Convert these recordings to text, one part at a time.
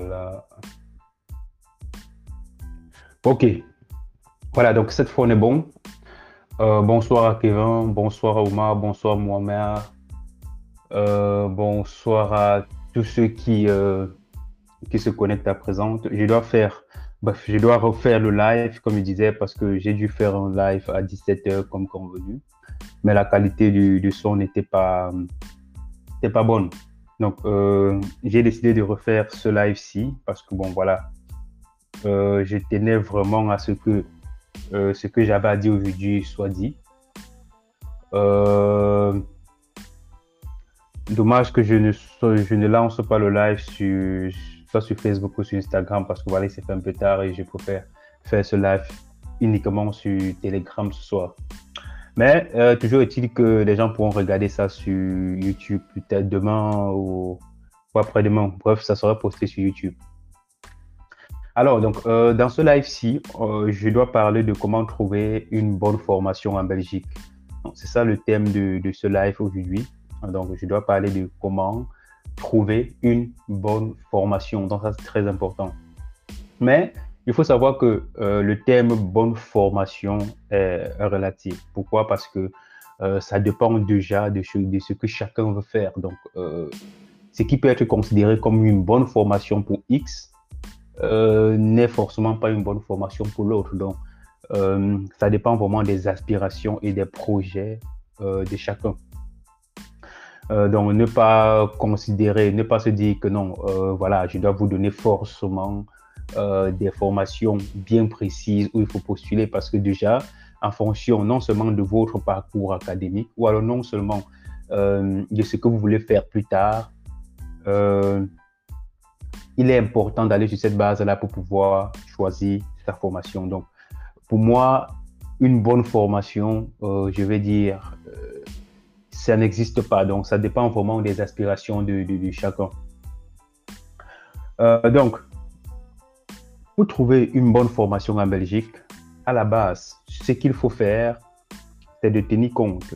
Voilà. Ok. Voilà, donc cette fois on est bon. Euh, bonsoir à Kevin, bonsoir à Omar, bonsoir Mohamed, euh, bonsoir à tous ceux qui, euh, qui se connectent à présent. Je dois faire, je dois refaire le live, comme je disais, parce que j'ai dû faire un live à 17h comme convenu. Mais la qualité du, du son n'était pas, pas bonne. Donc, j'ai décidé de refaire ce live-ci parce que, bon, voilà, je tenais vraiment à ce que euh, ce que j'avais à dire aujourd'hui soit dit. Euh, dommage que je ne, je ne lance pas le live sur, soit sur Facebook ou sur Instagram parce que voilà, c'est fait un peu tard et je préfère faire ce live uniquement sur Telegram ce soir. Mais euh, toujours est-il que les gens pourront regarder ça sur YouTube peut-être demain ou, après-demain. Bref, ça sera posté sur YouTube. Alors, donc, euh, dans ce live-ci, euh, je dois parler de comment trouver une bonne formation en Belgique. C'est ça le thème de, de ce live aujourd'hui. Donc, je dois parler de comment trouver une bonne formation. Donc, ça, c'est très important. Mais il faut savoir que euh, le thème bonne formation est relatif. Pourquoi? Parce que ça dépend déjà de, ce que chacun veut faire. Donc, ce qui peut être considéré comme une bonne formation pour X euh, n'est forcément pas une bonne formation pour l'autre. Donc, euh, ça dépend vraiment des aspirations et des projets euh, de chacun. donc, ne pas considérer, ne pas se dire que non, voilà, je dois vous donner forcément des formations bien précises où il faut postuler parce que déjà, en fonction non seulement de votre parcours académique ou alors non seulement de ce que vous voulez faire plus tard, il est important d'aller sur cette base-là pour pouvoir choisir sa formation. Donc, pour moi, une bonne formation, euh, je vais dire, euh, ça n'existe pas. Donc, ça dépend vraiment des aspirations de, chacun. Euh, donc, pour trouver une bonne formation en Belgique, à la base, ce qu'il faut faire, c'est de tenir compte,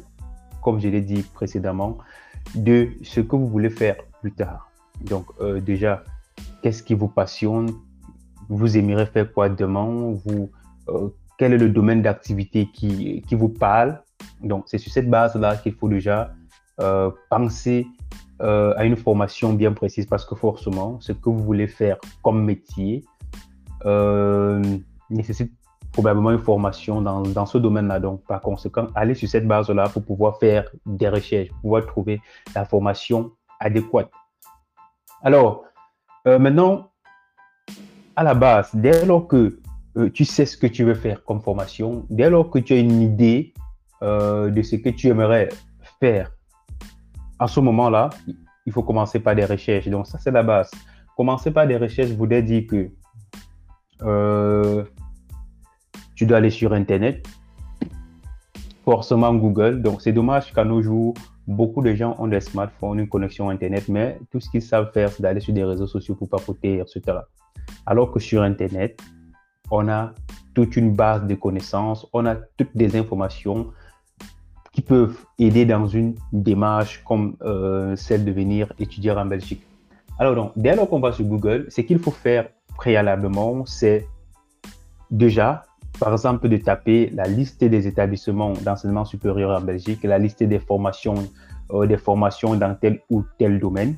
comme je l'ai dit précédemment, de ce que vous voulez faire plus tard. Donc, déjà, qu'est-ce qui vous passionne, vous aimeriez faire quoi demain, vous, euh, quel est le domaine d'activité qui, vous parle? Donc, c'est sur cette base-là qu'il faut déjà euh, penser euh, à une formation bien précise parce que forcément, ce que vous voulez faire comme métier nécessite probablement une formation dans, dans ce domaine-là. Donc, par conséquent, allez sur cette base-là pour pouvoir faire des recherches, pour pouvoir trouver la formation adéquate. Alors, euh, maintenant, à la base, dès lors que euh, tu sais ce que tu veux faire comme formation, dès lors que tu as une idée euh, de ce que tu aimerais faire, à ce moment-là, il faut commencer par des recherches. Donc, ça, c'est la base. Commencer par des recherches voudrait dire que tu dois aller sur Internet, forcément Google. Donc, c'est dommage qu'à nos jours, beaucoup de gens ont des smartphones, une connexion Internet, mais tout ce qu'ils savent faire, c'est d'aller sur des réseaux sociaux pour papoter, etc. Alors que sur Internet, on a toute une base de connaissances, on a toutes des informations qui peuvent aider dans une démarche comme euh, celle de venir étudier en Belgique. Alors donc, dès lors qu'on va sur Google, ce qu'il faut faire préalablement, c'est déjà par exemple, de taper la liste des établissements d'enseignement supérieur en Belgique, la liste des formations, euh, des formations dans tel ou tel domaine.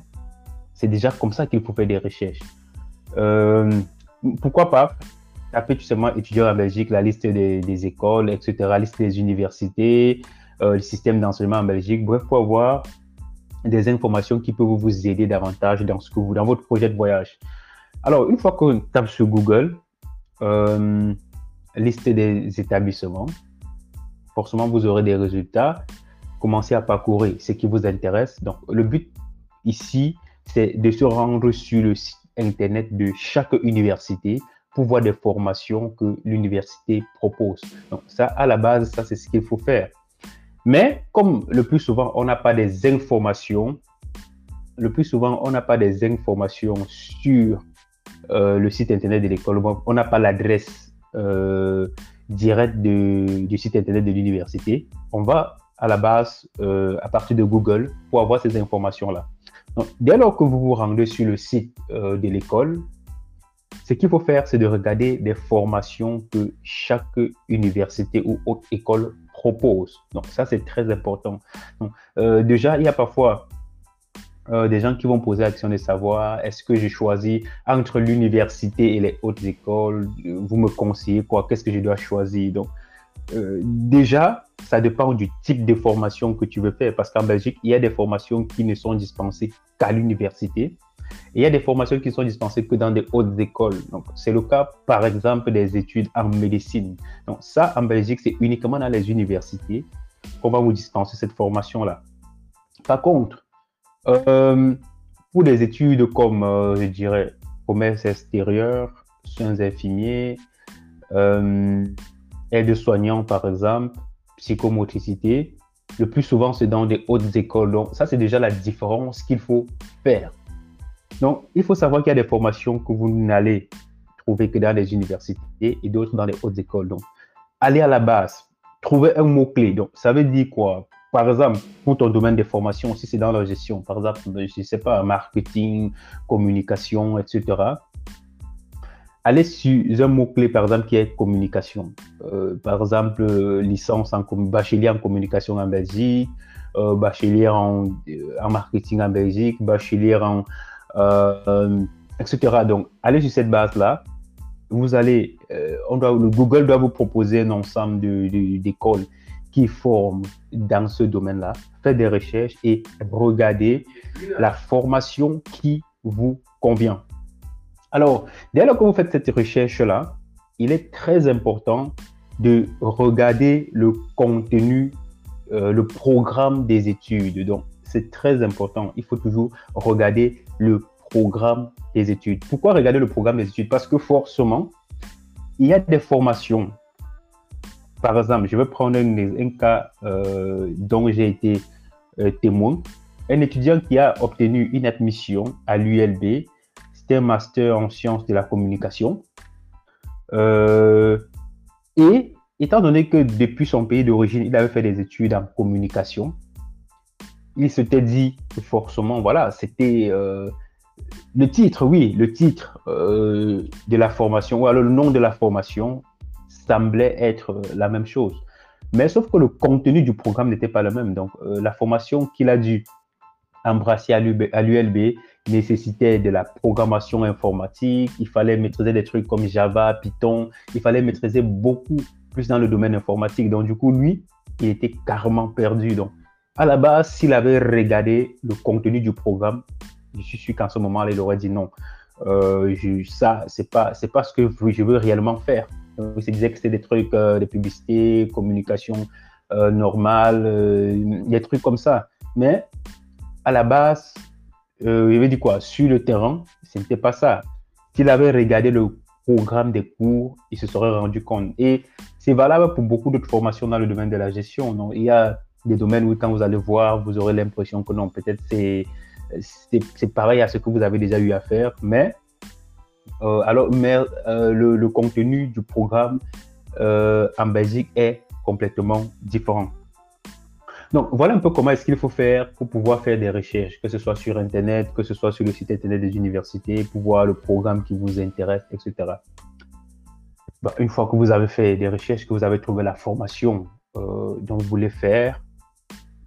C'est déjà comme ça qu'il faut faire des recherches. Euh, pourquoi pas taper tout simplement étudiant en Belgique, la liste des, écoles, etc., la liste des universités, euh, le système d'enseignement en Belgique, bref, pour avoir des informations qui peuvent vous aider davantage dans, ce que vous, dans votre projet de voyage. Alors, une fois qu'on tape sur Google, liste des établissements. Forcément, vous aurez des résultats. Commencez à parcourir ce qui vous intéresse. Donc, le but ici, c'est de se rendre sur le site Internet de chaque université pour voir des formations que l'université propose. Donc, ça, à la base, ça, c'est ce qu'il faut faire. Mais comme le plus souvent, on n'a pas des informations, le plus souvent, on n'a pas des informations sur euh, le site Internet de l'école, on n'a pas l'adresse euh, direct du site internet de l'université. On va à la base euh, à partir de Google pour avoir ces informations-là. dès lors que vous vous rendez sur le site de l'école, ce qu'il faut faire, c'est de regarder des formations que chaque université ou autre école propose. Donc, ça, c'est très important. Déjà, il y a parfois euh, des gens qui vont poser l'action de savoir est-ce que j'ai choisi entre l'université et les hautes écoles? Vous me conseillez quoi? Qu'est-ce que je dois choisir? Donc, euh, déjà, ça dépend du type de formation que tu veux faire. Parce qu'en Belgique, il y a des formations qui ne sont dispensées qu'à l'université. Il y a des formations qui sont dispensées que dans des hautes écoles. Donc, c'est le cas, par exemple, des études en médecine. Donc, ça, en Belgique, c'est uniquement dans les universités qu'on va vous dispenser cette formation-là. Par contre, euh, pour des études comme, euh, je dirais, commerce extérieur, soins infirmiers, euh, aide-soignant, par exemple, psychomotricité, le plus souvent, c'est dans des hautes écoles. Donc, ça, c'est déjà la différence qu'il faut faire. Donc, il faut savoir qu'il y a des formations que vous n'allez trouver que dans les universités et d'autres dans les hautes écoles. Donc, allez à la base, trouvez un mot-clé. Donc, ça veut dire quoi? Par exemple, pour ton domaine de formation, si c'est dans la gestion, par exemple, je ne sais pas, marketing, communication, etc allez sur un mot-clé, par exemple, qui est communication. Euh, par exemple, euh, licence en bachelier en communication en Belgique, euh, bachelier en, marketing en Belgique, bachelier en. etc. Donc, allez sur cette base-là. Vous allez, Google doit vous proposer un ensemble d'écoles qui forment dans ce domaine-là. Faites des recherches et regardez la formation qui vous convient. Alors, dès lors que vous faites cette recherche-là, il est très important de regarder le contenu, euh, le programme des études. Donc, c'est très important. Il faut toujours regarder le programme des études. Pourquoi regarder le programme des études? Parce que forcément, il y a des formations. Par exemple, je vais prendre un, cas euh, dont j'ai été euh, témoin. Un étudiant qui a obtenu une admission à l'ULB un master en sciences de la communication. Euh, et étant donné que depuis son pays d'origine, il avait fait des études en communication, il s'était dit forcément, voilà, c'était le titre, oui, le titre de la formation, ou alors le nom de la formation semblait être la même chose. Mais sauf que le contenu du programme n'était pas le même. Donc, la formation qu'il a dû embrasser à l'ULB, nécessitait de la programmation informatique, il fallait maîtriser des trucs comme Java, Python, il fallait maîtriser beaucoup plus dans le domaine informatique. Donc, du coup, lui, il était carrément perdu. Donc, à la base, s'il avait regardé le contenu du programme, je suis sûr qu'en ce moment, il aurait dit non. Euh, ça, c'est pas, pas ce que je veux réellement faire. Donc, se disait que c'était des trucs euh, de publicité, communication euh, normale, euh, des trucs comme ça. Mais à la base, euh, il avait dit quoi? Sur le terrain, ce n'était pas ça. S'il avait regardé le programme des cours, il se serait rendu compte. Et c'est valable pour beaucoup d'autres formations dans le domaine de la gestion. Non? Il y a des domaines où quand vous allez voir, vous aurez l'impression que non, peut-être c'est, pareil à ce que vous avez déjà eu à faire, mais, alors, mais euh, le, contenu du programme en Belgique est complètement différent. Donc, voilà un peu comment est-ce qu'il faut faire pour pouvoir faire des recherches, que ce soit sur Internet, que ce soit sur le site Internet des universités, pour voir le programme qui vous intéresse, etc. Bah, une fois que vous avez fait des recherches, que vous avez trouvé la formation euh, dont vous voulez faire,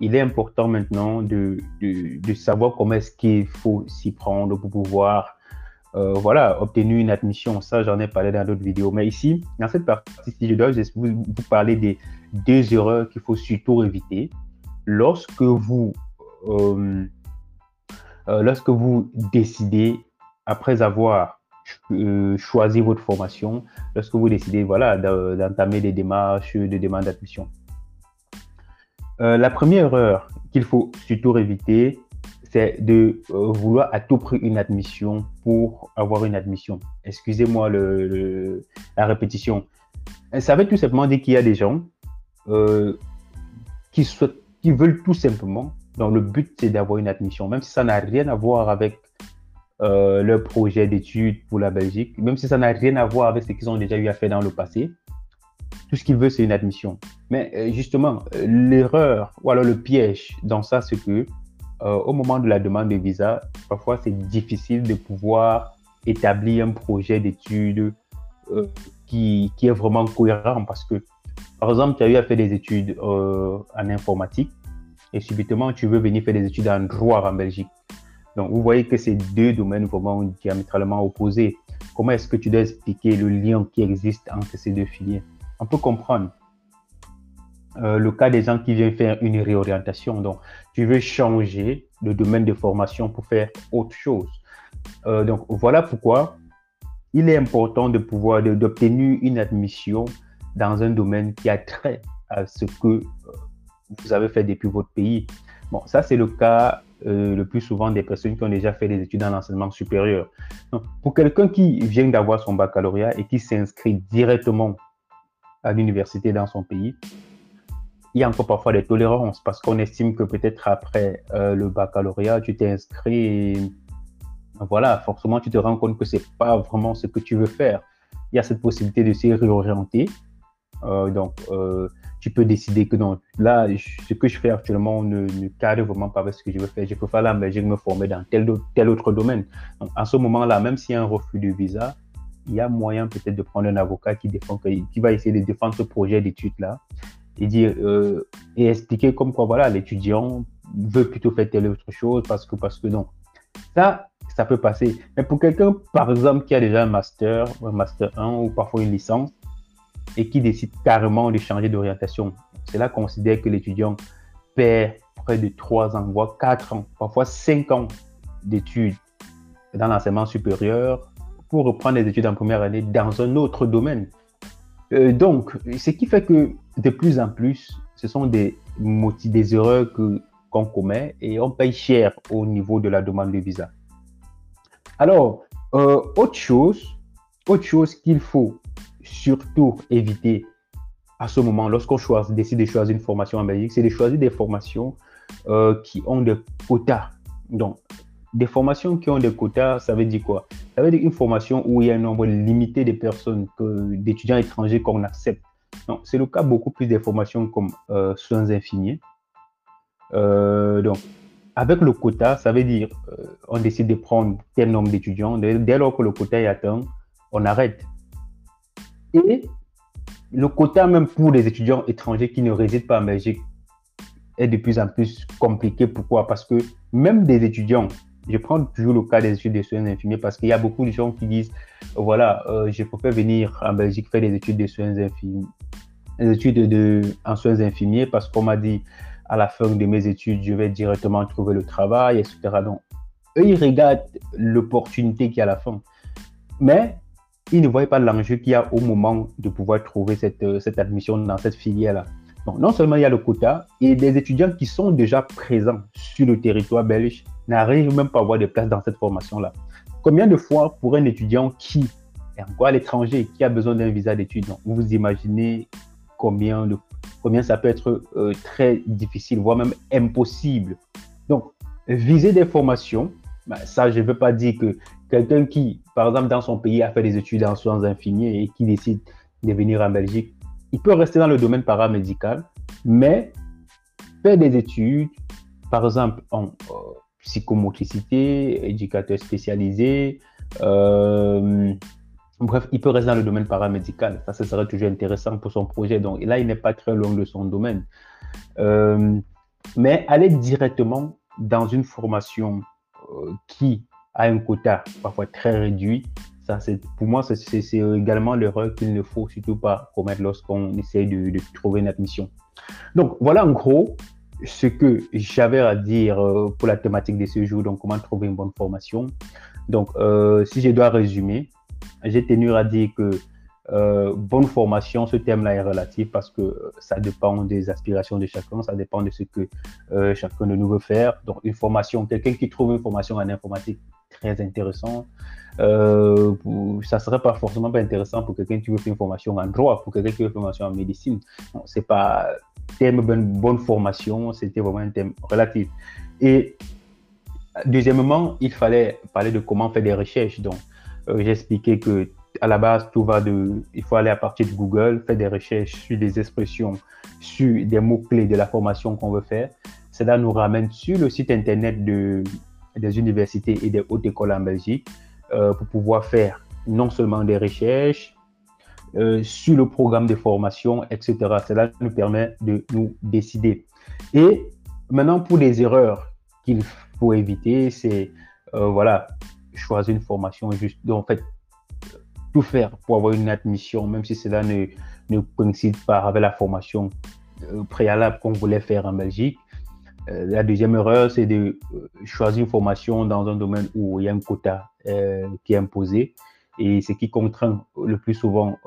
il est important maintenant de, de, savoir comment est-ce qu'il faut s'y prendre pour pouvoir euh, voilà, obtenir une admission. Ça, j'en ai parlé dans d'autres vidéos. Mais ici, dans cette partie-ci, je dois vous, vous parler des deux erreurs qu'il faut surtout éviter lorsque vous, euh, euh, lorsque vous décidez, après avoir choisi votre formation, lorsque vous décidez voilà, d'entamer des démarches de demande d'admission. la première erreur qu'il faut surtout éviter, c'est de vouloir à tout prix une admission pour avoir une admission. Excusez-moi le, la répétition. Ça veut tout simplement dire qu'il y a des gens qui souhaitent qui veulent tout simplement, donc le but c'est d'avoir une admission, même si ça n'a rien à voir avec euh, leur projet d'études pour la Belgique, même si ça n'a rien à voir avec ce qu'ils ont déjà eu à faire dans le passé. Tout ce qu'ils veulent, c'est une admission. Mais euh, justement, euh, l'erreur ou alors le piège dans ça, c'est que au moment de la demande de visa, parfois c'est difficile de pouvoir établir un projet d'études qui, qui, est vraiment cohérent parce que, par exemple, tu as eu à faire des études en informatique et subitement tu veux venir faire des études en droit en Belgique. Donc, vous voyez que c'est deux domaines vraiment diamétralement opposés. Comment est-ce que tu dois expliquer le lien qui existe entre ces deux filières? On peut comprendre. Euh, le cas des gens qui viennent faire une réorientation. Donc, tu veux changer de domaine de formation pour faire autre chose. Euh, donc, voilà pourquoi il est important de pouvoir d'obtenir une admission dans un domaine qui a trait à ce que euh, vous avez fait depuis votre pays. Bon, ça, c'est le cas euh, le plus souvent des personnes qui ont déjà fait des études dans l'enseignement supérieur. pour quelqu'un qui vient d'avoir son baccalauréat et qui s'inscrit directement à l'université dans son pays, il y a encore parfois des tolérances parce qu'on estime que peut-être après euh, le baccalauréat, tu t'es inscrit et voilà, forcément, tu te rends compte que c'est pas vraiment ce que tu veux faire. Il y a cette possibilité de se réorienter. Euh, donc, tu peux décider que non, là, ce que je fais actuellement ne, cadre vraiment pas avec ce que je veux faire. Je préfère la Belgique me former dans tel, tel autre domaine. Donc, en ce moment-là, même s'il y a un refus de visa, il y a moyen peut-être de prendre un avocat qui, défend, qui va essayer de défendre ce projet d'étude-là et dire euh, et expliquer comme quoi voilà l'étudiant veut plutôt faire telle autre chose parce que parce que non ça ça peut passer mais pour quelqu'un par exemple qui a déjà un master un master 1 ou parfois une licence et qui décide carrément de changer d'orientation. Qu'on considère que l'étudiant perd près de 3 ans, voire 4 ans, parfois 5 ans d'études dans l'enseignement supérieur pour reprendre les études en première année dans un autre domaine. Euh, donc, ce qui fait que de plus en plus, ce sont des, des erreurs qu'on commet et on paye cher au niveau de la demande de visa. Alors, euh, autre chose, autre chose qu'il faut surtout éviter à ce moment, lorsqu'on décide de choisir une formation en Belgique, c'est de choisir des formations euh, qui ont des quotas. Donc, des formations qui ont des quotas, ça veut dire quoi? Ça veut dire une formation où il y a un nombre limité de personnes, d'étudiants étrangers qu'on accepte. C'est le cas beaucoup plus des formations comme euh, soins infirmiers. Euh, donc, avec le quota, ça veut dire on décide de prendre tel nombre d'étudiants. Dès lors que le quota est atteint, on arrête. Et le quota même pour les étudiants étrangers qui ne résident pas en Belgique est de plus en plus compliqué. Pourquoi? Parce que même des étudiants, je prends toujours le cas des études de soins infirmiers parce qu'il y a beaucoup de gens qui disent, voilà, euh, je préfère venir en Belgique faire des études de soins infirmiers, des études de, en soins infirmiers parce qu'on m'a dit à la fin de mes études, je vais directement trouver le travail, etc. Donc, eux, ils regardent l'opportunité qui est à la fin. Mais ils ne voyaient pas l'enjeu qu'il y a au moment de pouvoir trouver cette, euh, cette admission dans cette filière-là. Non seulement il y a le quota, et des étudiants qui sont déjà présents sur le territoire belge n'arrivent même pas à avoir de place dans cette formation-là. Combien de fois pour un étudiant qui est encore à l'étranger, qui a besoin d'un visa d'études, vous imaginez combien, combien ça peut être euh, très difficile, voire même impossible. Donc, viser des formations, ben, ça, je ne veux pas dire que quelqu'un qui, par exemple, dans son pays a fait des études en soins infirmiers et qui décide de venir en Belgique, il peut rester dans le domaine paramédical, mais faire des études, par exemple, en euh, psychomotricité, éducateur spécialisé, euh, bref, il peut rester dans le domaine paramédical. Ça, ce serait toujours intéressant pour son projet. Donc là, il n'est pas très loin de son domaine. Euh, mais aller directement dans une formation qui a un quota parfois très réduit. Pour moi, c'est, également l'erreur qu'il ne faut surtout pas commettre lorsqu'on essaye de, trouver une admission. Donc, voilà en gros ce que j'avais à dire euh, pour la thématique de ce jour, donc comment trouver une bonne formation. Donc, euh, si je dois résumer, j'ai tenu à dire que euh, bonne formation, ce thème-là est relatif parce que ça dépend des aspirations de chacun, ça dépend de ce que chacun de nous veut faire. Donc, une formation, quelqu'un qui trouve une formation en informatique très intéressant. Euh, ça serait pas forcément pas intéressant pour quelqu'un qui veut faire une formation en droit, pour quelqu'un qui veut faire une formation en médecine. C'est pas thème bonne, bonne formation, c'était vraiment un thème relatif. Et deuxièmement, il fallait parler de comment faire des recherches. Donc, euh, j'ai que à la base, tout va de, il faut aller à partir de Google, faire des recherches sur des expressions, sur des mots-clés de la formation qu'on veut faire. cela nous ramène sur le site internet de, des universités et des hautes écoles en Belgique pour pouvoir faire non seulement des recherches sur le programme de formation, etc. Cela nous permet de nous décider. Et maintenant, pour les erreurs qu'il faut éviter, c'est voilà, choisir une formation juste. Donc, en fait, tout faire pour avoir une admission, même si cela ne, ne coïncide pas avec la formation euh, préalable qu'on voulait faire en Belgique. Euh, la deuxième erreur, c'est de euh, choisir une formation dans un domaine où il y a un quota qui est imposé et ce qui contraint le plus souvent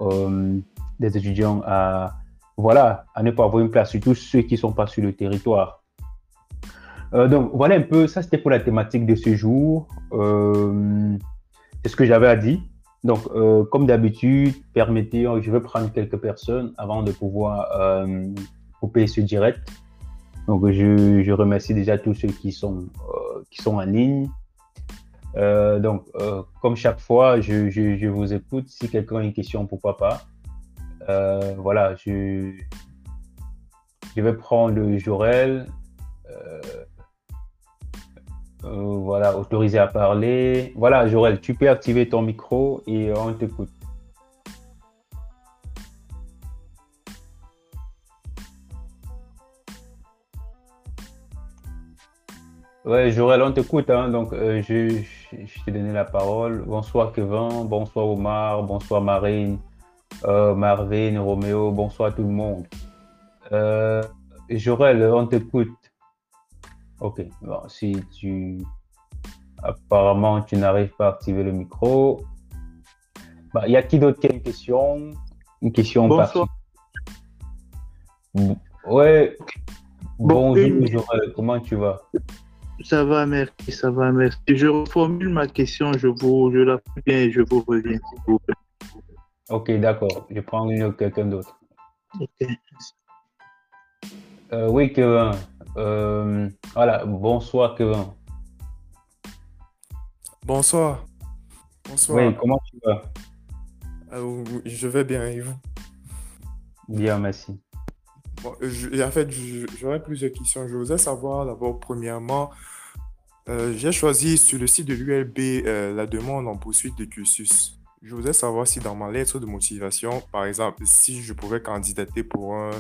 des étudiants à, voilà, à ne pas avoir une place, surtout ceux qui ne sont pas sur le territoire. donc voilà un peu, ça c'était pour la thématique de ce jour. c'est ce que j'avais à dire. Donc, euh, comme d'habitude, permettez, je vais prendre quelques personnes avant de pouvoir euh, couper ce direct. Donc, je, remercie déjà tous ceux qui sont, euh, qui sont en ligne. donc, comme chaque fois, je, vous écoute. Si quelqu'un a une question, pourquoi pas. voilà, je, je vais prendre Jorel. Euh, voilà, autorisé à parler. Voilà, Jorel, tu peux activer ton micro et on t'écoute. Ouais, Jorel, on t'écoute. Hein. donc, euh, je, je, t'ai donné la parole. Bonsoir, Kevin. Bonsoir, Omar. Bonsoir, Marine. Euh, Marvin, Roméo. Bonsoir, tout le monde. Jorel, on t'écoute. Ok, bon, si tu... Apparemment, tu n'arrives pas à activer le micro. Bah, y a qui d'autre qui a une question? Une question Bonsoir. Ouais. Bonjour, comment tu vas? Ça va, merci, ça va, merci. Je reformule ma question, je, vous, je la fais bien et je vous reviens, s'il vous plaît. Ok, d'accord. Je prends une autre, quelqu'un d'autre. Ok. Euh, oui, Kevin. Euh, voilà, bonsoir Kevin. Bonsoir. Bonsoir. Oui, comment tu vas? Euh, Je vais bien, et vous? Bien, merci. En fait, j'aurais plusieurs questions. Je voudrais savoir d'abord, premièrement, euh, j'ai choisi sur le site de l'ULB la demande en poursuite de cursus. Je voudrais savoir si dans ma lettre de motivation, par exemple, si je pouvais candidater pour un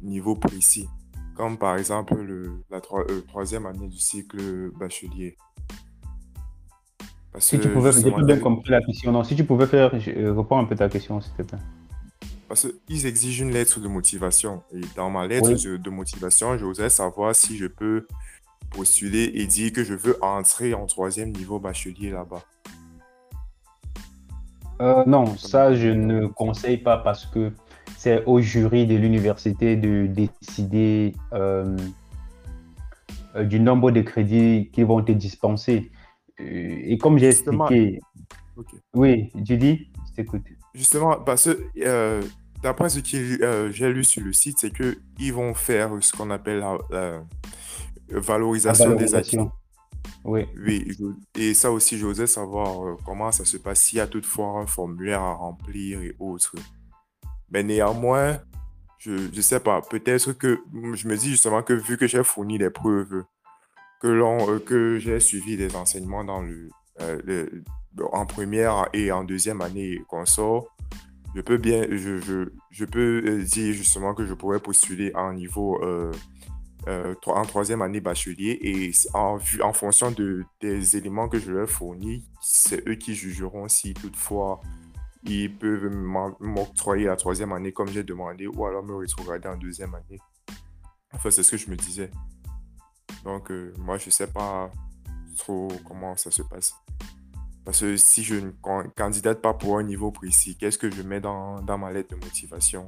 niveau précis comme par exemple le, la euh, troisième année du cycle bachelier. si tu pouvais, j'ai bien compris la question. Non, si tu pouvais faire, je, euh, reprends un peu ta question, s'il te plaît. Parce qu'ils exigent une lettre de motivation. Et dans ma lettre de, motivation, je voudrais savoir si je peux postuler et dire que je veux entrer en troisième niveau bachelier là-bas. Euh, non, ça, je ne conseille pas parce que c'est au jury de l'université de décider euh, euh, du nombre de crédits qu'ils vont te dispenser. Et comme j'ai expliqué. Oui, Judy, je t'écoute. Justement, parce que d'après ce que j'ai lu sur le site, c'est qu'ils vont faire ce qu'on appelle la, valorisation, des actions. Oui. Oui, et ça aussi, j'osais savoir comment ça se passe, s'il y a toutefois un formulaire à remplir et autres. Mais néanmoins, je ne sais pas, peut-être que je me dis justement que vu que j'ai fourni les preuves, que, euh, que j'ai suivi des enseignements dans le, euh, en première et en deuxième année qu'on sort, je peux bien, je, je, je, peux euh, dire justement que je pourrais postuler en niveau en troisième année bachelier et en, en fonction de, des éléments que je leur fournis, c'est eux qui jugeront si toutefois ils peuvent m'octroyer la troisième année comme j'ai demandé ou alors me rétrograder en deuxième année. Enfin, c'est ce que je me disais. Donc, euh, moi, je ne sais pas trop comment ça se passe. Parce que si je ne candidate pas pour un niveau précis, qu'est-ce que je mets dans, ma lettre de motivation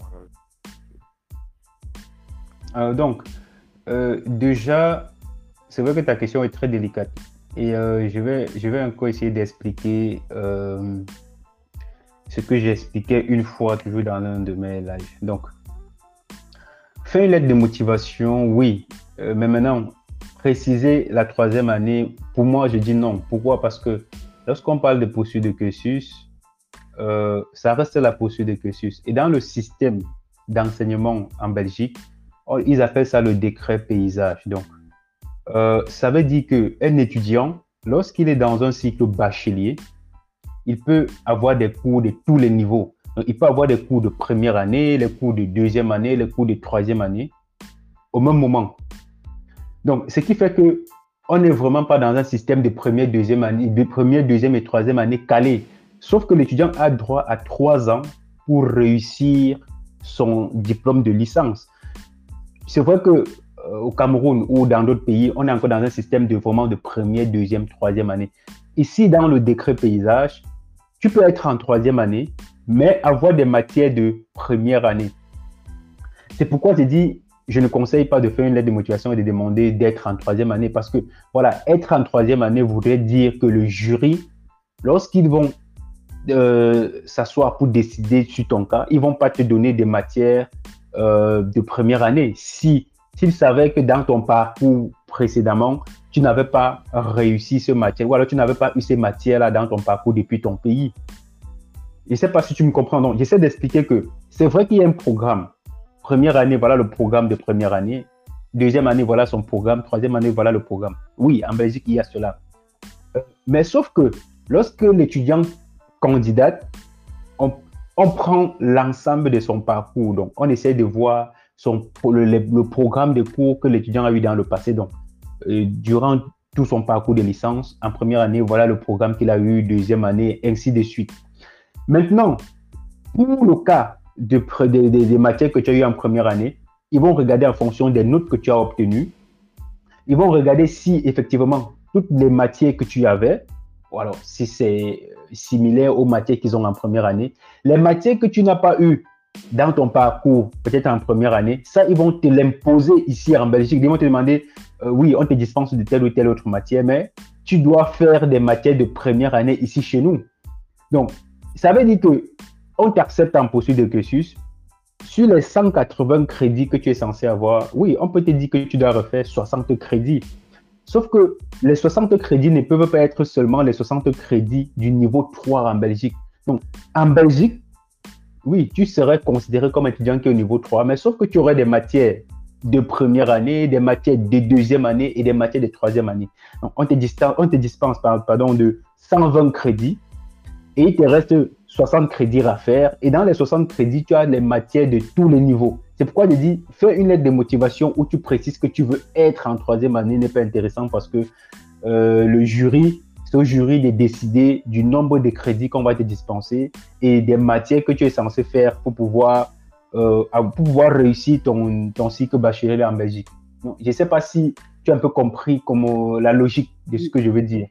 euh, Donc, euh, déjà, c'est vrai que ta question est très délicate. Et je, vais, je vais encore essayer d'expliquer ce que j'expliquais une fois toujours dans l'un de mes lives. Donc, faire une lettre de motivation, oui, euh, mais maintenant, préciser la troisième année, pour moi, je dis non. Pourquoi? Parce que lorsqu'on parle de poursuite de cursus, euh, ça reste la poursuite de cursus. Et dans le système d'enseignement en Belgique, ils appellent ça le décret paysage. Donc, euh, ça veut dire qu'un étudiant, lorsqu'il est dans un cycle bachelier, il peut avoir des cours de tous les niveaux. il peut avoir des cours de première année, les cours de deuxième année, les cours de troisième année, au même moment. Donc, ce qui fait que on n'est vraiment pas dans un système de première, deuxième année, de première, deuxième et troisième année calé. Sauf que l'étudiant a droit à trois ans pour réussir son diplôme de licence. C'est vrai que euh, au Cameroun ou dans d'autres pays, on est encore dans un système de vraiment de première, deuxième, troisième année. Ici, dans le décret paysage, tu peux être en troisième année, mais avoir des matières de première année. C'est pourquoi je dis, je ne conseille pas de faire une lettre de motivation et de demander d'être en troisième année parce que, voilà, être en troisième année voudrait dire que le jury, lorsqu'ils vont euh, s'asseoir pour décider sur ton cas, ils vont pas te donner des matières euh, de première année. Si s'ils savaient que dans ton parcours précédemment, tu n'avais pas réussi ce matière, ou alors tu n'avais pas eu ces matières-là dans ton parcours depuis ton pays. Je ne sais pas si tu me comprends. Donc, j'essaie d'expliquer que c'est vrai qu'il y a un programme. Première année, voilà le programme de première année. Deuxième année, voilà son programme. Troisième année, voilà le programme. Oui, en Belgique, il y a cela. Euh, mais sauf que lorsque l'étudiant candidate, on, prend l'ensemble de son parcours. Donc, on essaie de voir son, le, le programme de cours que l'étudiant a eu dans le passé. Donc, euh, durant tout son parcours de licence, en première année, voilà le programme qu'il a eu, deuxième année, ainsi de suite. Maintenant, pour le cas de, des matières que tu as eues en première année, ils vont regarder en fonction des notes que tu as obtenues. Ils vont regarder si effectivement toutes les matières que tu avais, ou alors si c'est similaire aux matières qu'ils ont en première année, les matières que tu n'as pas eues dans ton parcours, peut-être en première année, ça, ils vont te l'imposer ici en Belgique. Ils vont te demander, euh, oui, on te dispense de telle ou telle autre matière, mais tu dois faire des matières de première année ici chez nous. Donc, ça veut dire que on t'accepte en poursuite de cursus. Sur les 180 crédits que tu es censé avoir, oui, on peut te dire que tu dois refaire 60 crédits. Sauf que les 60 crédits ne peuvent pas être seulement les 60 crédits du niveau 3 en Belgique. Donc, en Belgique, oui, tu serais considéré comme étudiant qui est au niveau 3, mais sauf que tu aurais des matières de première année, des matières de deuxième année et des matières de troisième année. Donc, on te, dispense, on pardon, de 120 crédits et il te reste 60 crédits à faire. Et dans les 60 crédits, tu as les matières de tous les niveaux. C'est pourquoi je dis, fais une lettre de motivation où tu précises que tu veux être en troisième année n'est pas intéressant parce que euh, le jury au jury de décider du nombre de crédits qu'on va te dispenser et des matières que tu es censé faire pour pouvoir, euh, pour pouvoir réussir ton, cycle bachelier en Belgique. je ne sais pas si tu as un peu compris comment, la logique de ce que je veux dire.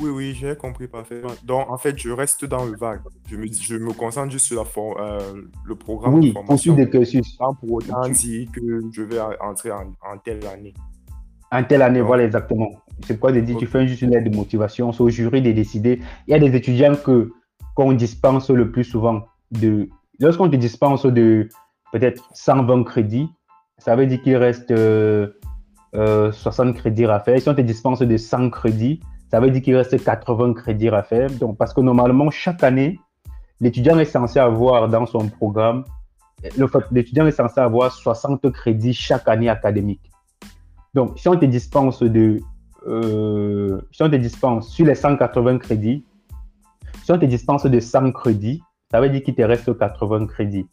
Oui, oui j'ai compris parfaitement. Donc, en fait, je reste dans le vague. Je me, je me concentre juste sur la euh, le programme oui, de formation. de cursus. Sans pour autant dire que je vais entrer en, en telle année. En telle année, voilà exactement. C'est quoi de dire, tu fais juste une lettre de motivation, c'est au jury de décider. Il y a des étudiants que qu'on dispense le plus souvent de. Lorsqu'on te dispense de peut-être 120 crédits, ça veut dire qu'il reste 60 euh, euh, crédits à faire. Si on te dispense de 100 crédits, ça veut dire qu'il reste 80 crédits à faire. Donc, parce que normalement, chaque année, l'étudiant est censé avoir dans son programme, l'étudiant est censé avoir 60 crédits chaque année académique. Donc, si on te dispense de euh, si on te dispense sur les 180 crédits, si on te dispense de 100 crédits, ça veut dire qu'il te reste 80 crédits.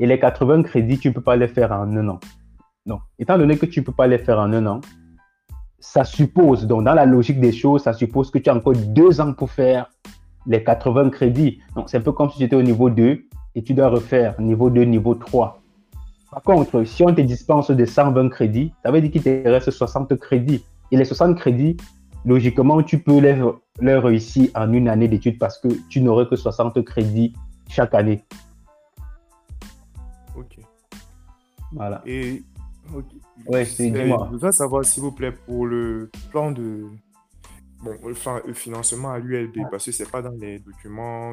Et les 80 crédits, tu ne peux pas les faire en un an. Donc, étant donné que tu ne peux pas les faire en un an, ça suppose, donc dans la logique des choses, ça suppose que tu as encore deux ans pour faire les 80 crédits. Donc, c'est un peu comme si tu étais au niveau 2 et tu dois refaire niveau 2, niveau 3. Par contre, si on te dispense de 120 crédits, ça veut dire qu'il te reste 60 crédits. Et les 60 crédits, logiquement, tu peux les, les réussir en une année d'études parce que tu n'aurais que 60 crédits chaque année. Ok. Voilà. Et. Ouais, c'est dis-moi. Je voudrais savoir, s'il vous plaît, pour le plan de. Bon, le financement à l'ULB, parce que c'est pas dans les documents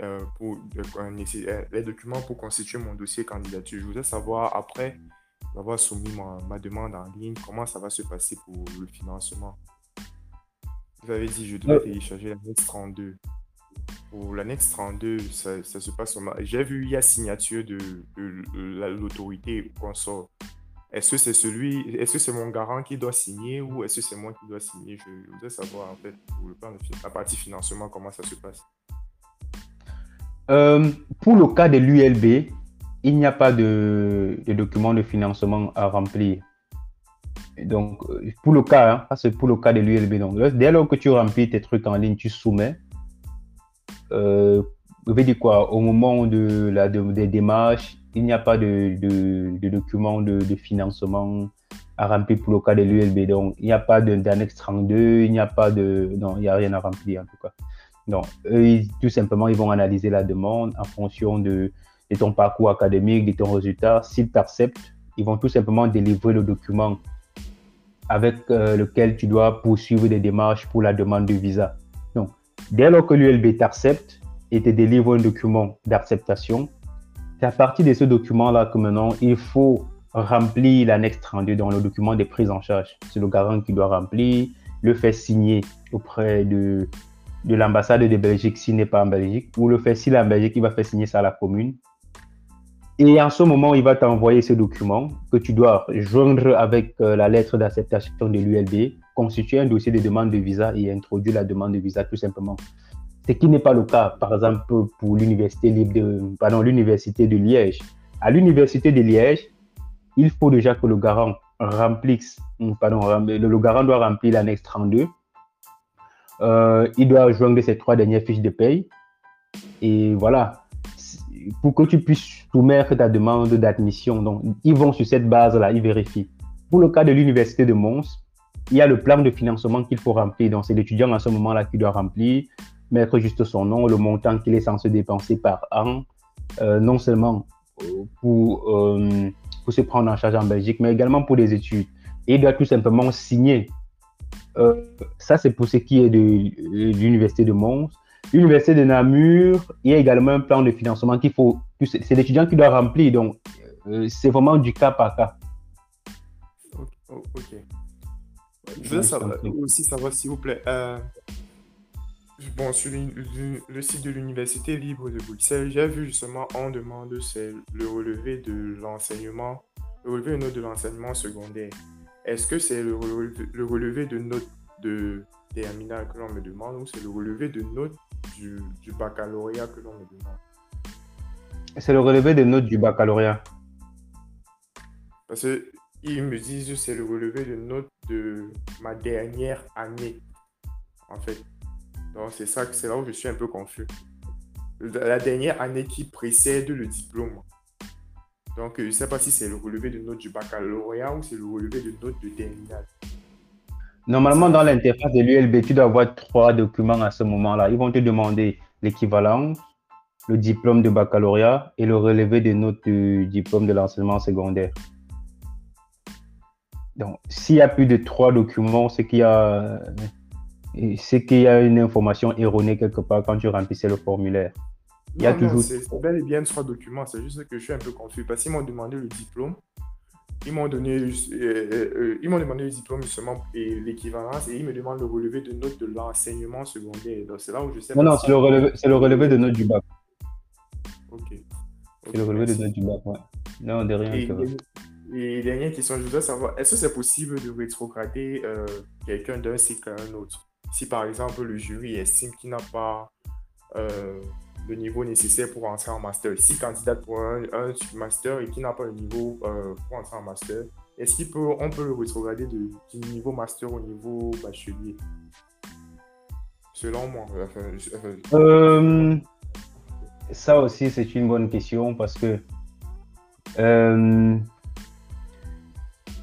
euh, pour euh, les documents pour constituer mon dossier candidature. Je voudrais savoir après avoir soumis ma, demande en ligne, comment ça va se passer pour le financement? Vous avez dit je dois euh. télécharger l'annexe 32. Pour l'annexe 32, ça, ça, se passe J'ai vu, il y a signature de, l'autorité consort. Est-ce que c'est celui, est-ce que c'est mon garant qui doit signer ou est-ce que c'est moi qui dois signer? Je voudrais savoir en fait pour le plan de la partie financement comment ça se passe? Euh, pour le cas de l'ULB, il n'y a pas de, document de financement à remplir. Donc, euh, pour le cas, hein, pour le cas de l'ULB. Donc, dès lors que tu remplis tes trucs en ligne, tu soumets. Euh, veux dire quoi Au moment de la, des démarches, il n'y a pas de, de, de document de, de, financement à remplir pour le cas de l'ULB. Donc, il n'y a pas d'annexe 32, il n'y a pas de. Non, il n'y a rien à remplir en tout cas. Donc, eux, tout simplement, ils vont analyser la demande en fonction de, de ton parcours académique, de ton résultat. S'ils t'acceptent, ils vont tout simplement délivrer le document avec euh, lequel tu dois poursuivre des démarches pour la demande de visa. Donc, dès lors que l'ULB t'accepte et te délivre un document d'acceptation, c'est à partir de ce document-là que maintenant, il faut remplir l'annexe 32 dans le document des prises en charge. C'est le garant qui doit remplir, le faire signer auprès de, de l'ambassade de Belgique s'il n'est pas en Belgique, ou le faire s'il est en Belgique, il va faire signer ça à la commune. Et en ce moment, il va t'envoyer ce document que tu dois joindre avec euh, la lettre d'acceptation de l'ULB, constituer un dossier de demande de visa et introduire la demande de visa tout simplement. Ce qui n'est pas le cas, par exemple, pour l'université de, pardon, l'université de Liège. À l'université de Liège, il faut déjà que le garant remplisse, pardon, le garant doit remplir l'annexe 32. Euh, il doit joindre ces trois dernières fiches de paye. Et voilà, pour que tu puisses soumettre ta demande d'admission. Donc, ils vont sur cette base-là, ils vérifient. Pour le cas de l'université de Mons, il y a le plan de financement qu'il faut remplir. Donc, c'est l'étudiant à ce moment-là qui doit remplir, mettre juste son nom, le montant qu'il est censé dépenser par an, euh, non seulement pour, euh, pour se prendre en charge en Belgique, mais également pour des études. Et il doit tout simplement signer. Euh, ça, c'est pour ce qui est de, de l'université de Mons. L'université de Namur, il y a également un plan de financement qu'il faut, c'est l'étudiant qui doit remplir, donc euh, c'est vraiment du cas par cas. Ok. Je veux savoir, aussi savoir, s'il vous plaît, euh, bon, sur le, site de l'Université libre de Bruxelles, j'ai vu justement, on demande c'est le relevé de l'enseignement, le relevé de notes de l'enseignement secondaire. Est-ce que c'est le, le, relevé de notes de terminale que l'on me demande ou c'est le relevé de notes du, baccalauréat que l'on me demande? C'est le relevé des notes du baccalauréat. Parce qu'ils me disent que c'est le relevé de notes de ma dernière année, en fait. C'est ça, c'est là où je suis un peu confus. La dernière année qui précède le diplôme. Donc je ne sais pas si c'est le relevé de notes du baccalauréat ou c'est le relevé de notes de terminale. Normalement, dans l'interface de l'ULB, tu dois avoir trois documents à ce moment-là. Ils vont te demander l'équivalence, le diplôme de baccalauréat et le relevé des notes du diplôme de l'enseignement secondaire. Donc, s'il y a plus de trois documents, c'est qu'il y a, c'est qu'il y a une information erronée quelque part quand tu remplissais le formulaire. Il y a toujours. C'est bel et bien trois documents. C'est juste que je suis un peu confus parce qu'ils m'ont demandé le diplôme, ils m'ont donné, euh, euh, euh, ils m'ont demandé le diplôme justement et l'équivalence et ils me demandent le relevé de notes de l'enseignement secondaire. Donc c'est là où je sais. Non, non, c'est le, relevé, c'est le relevé de notes du bac. Ok. C'est le relevé de notes du bac, ouais. Non, de rien. Et, et, dernière question, je voudrais savoir, est-ce que c'est possible de rétrograder quelqu'un d'un cycle à un autre? Si par exemple le jury estime qu'il n'a pas le niveau nécessaire pour entrer en master. Si candidate pour un, master et qui n'a pas le niveau euh, pour entrer en master, est-ce qu'on peut, le rétrograder de, du niveau master au niveau bachelier? Selon moi. Euh, ça aussi, c'est une bonne question parce que euh,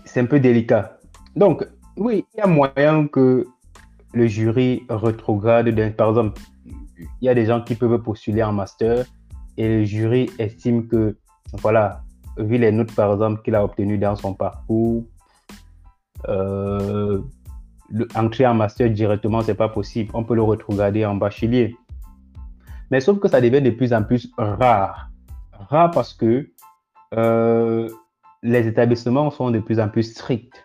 c'est un peu délicat. Donc, oui, il y a moyen que le jury rétrograde, par exemple, il y a des gens qui peuvent postuler en master et le jury estime que, voilà, vu les notes par exemple qu'il a obtenues dans son parcours, euh, entrer en master directement, c'est pas possible. On peut le regarder en bachelier. Mais sauf que ça devient de plus en plus rare. Rare parce que euh, les établissements sont de plus en plus stricts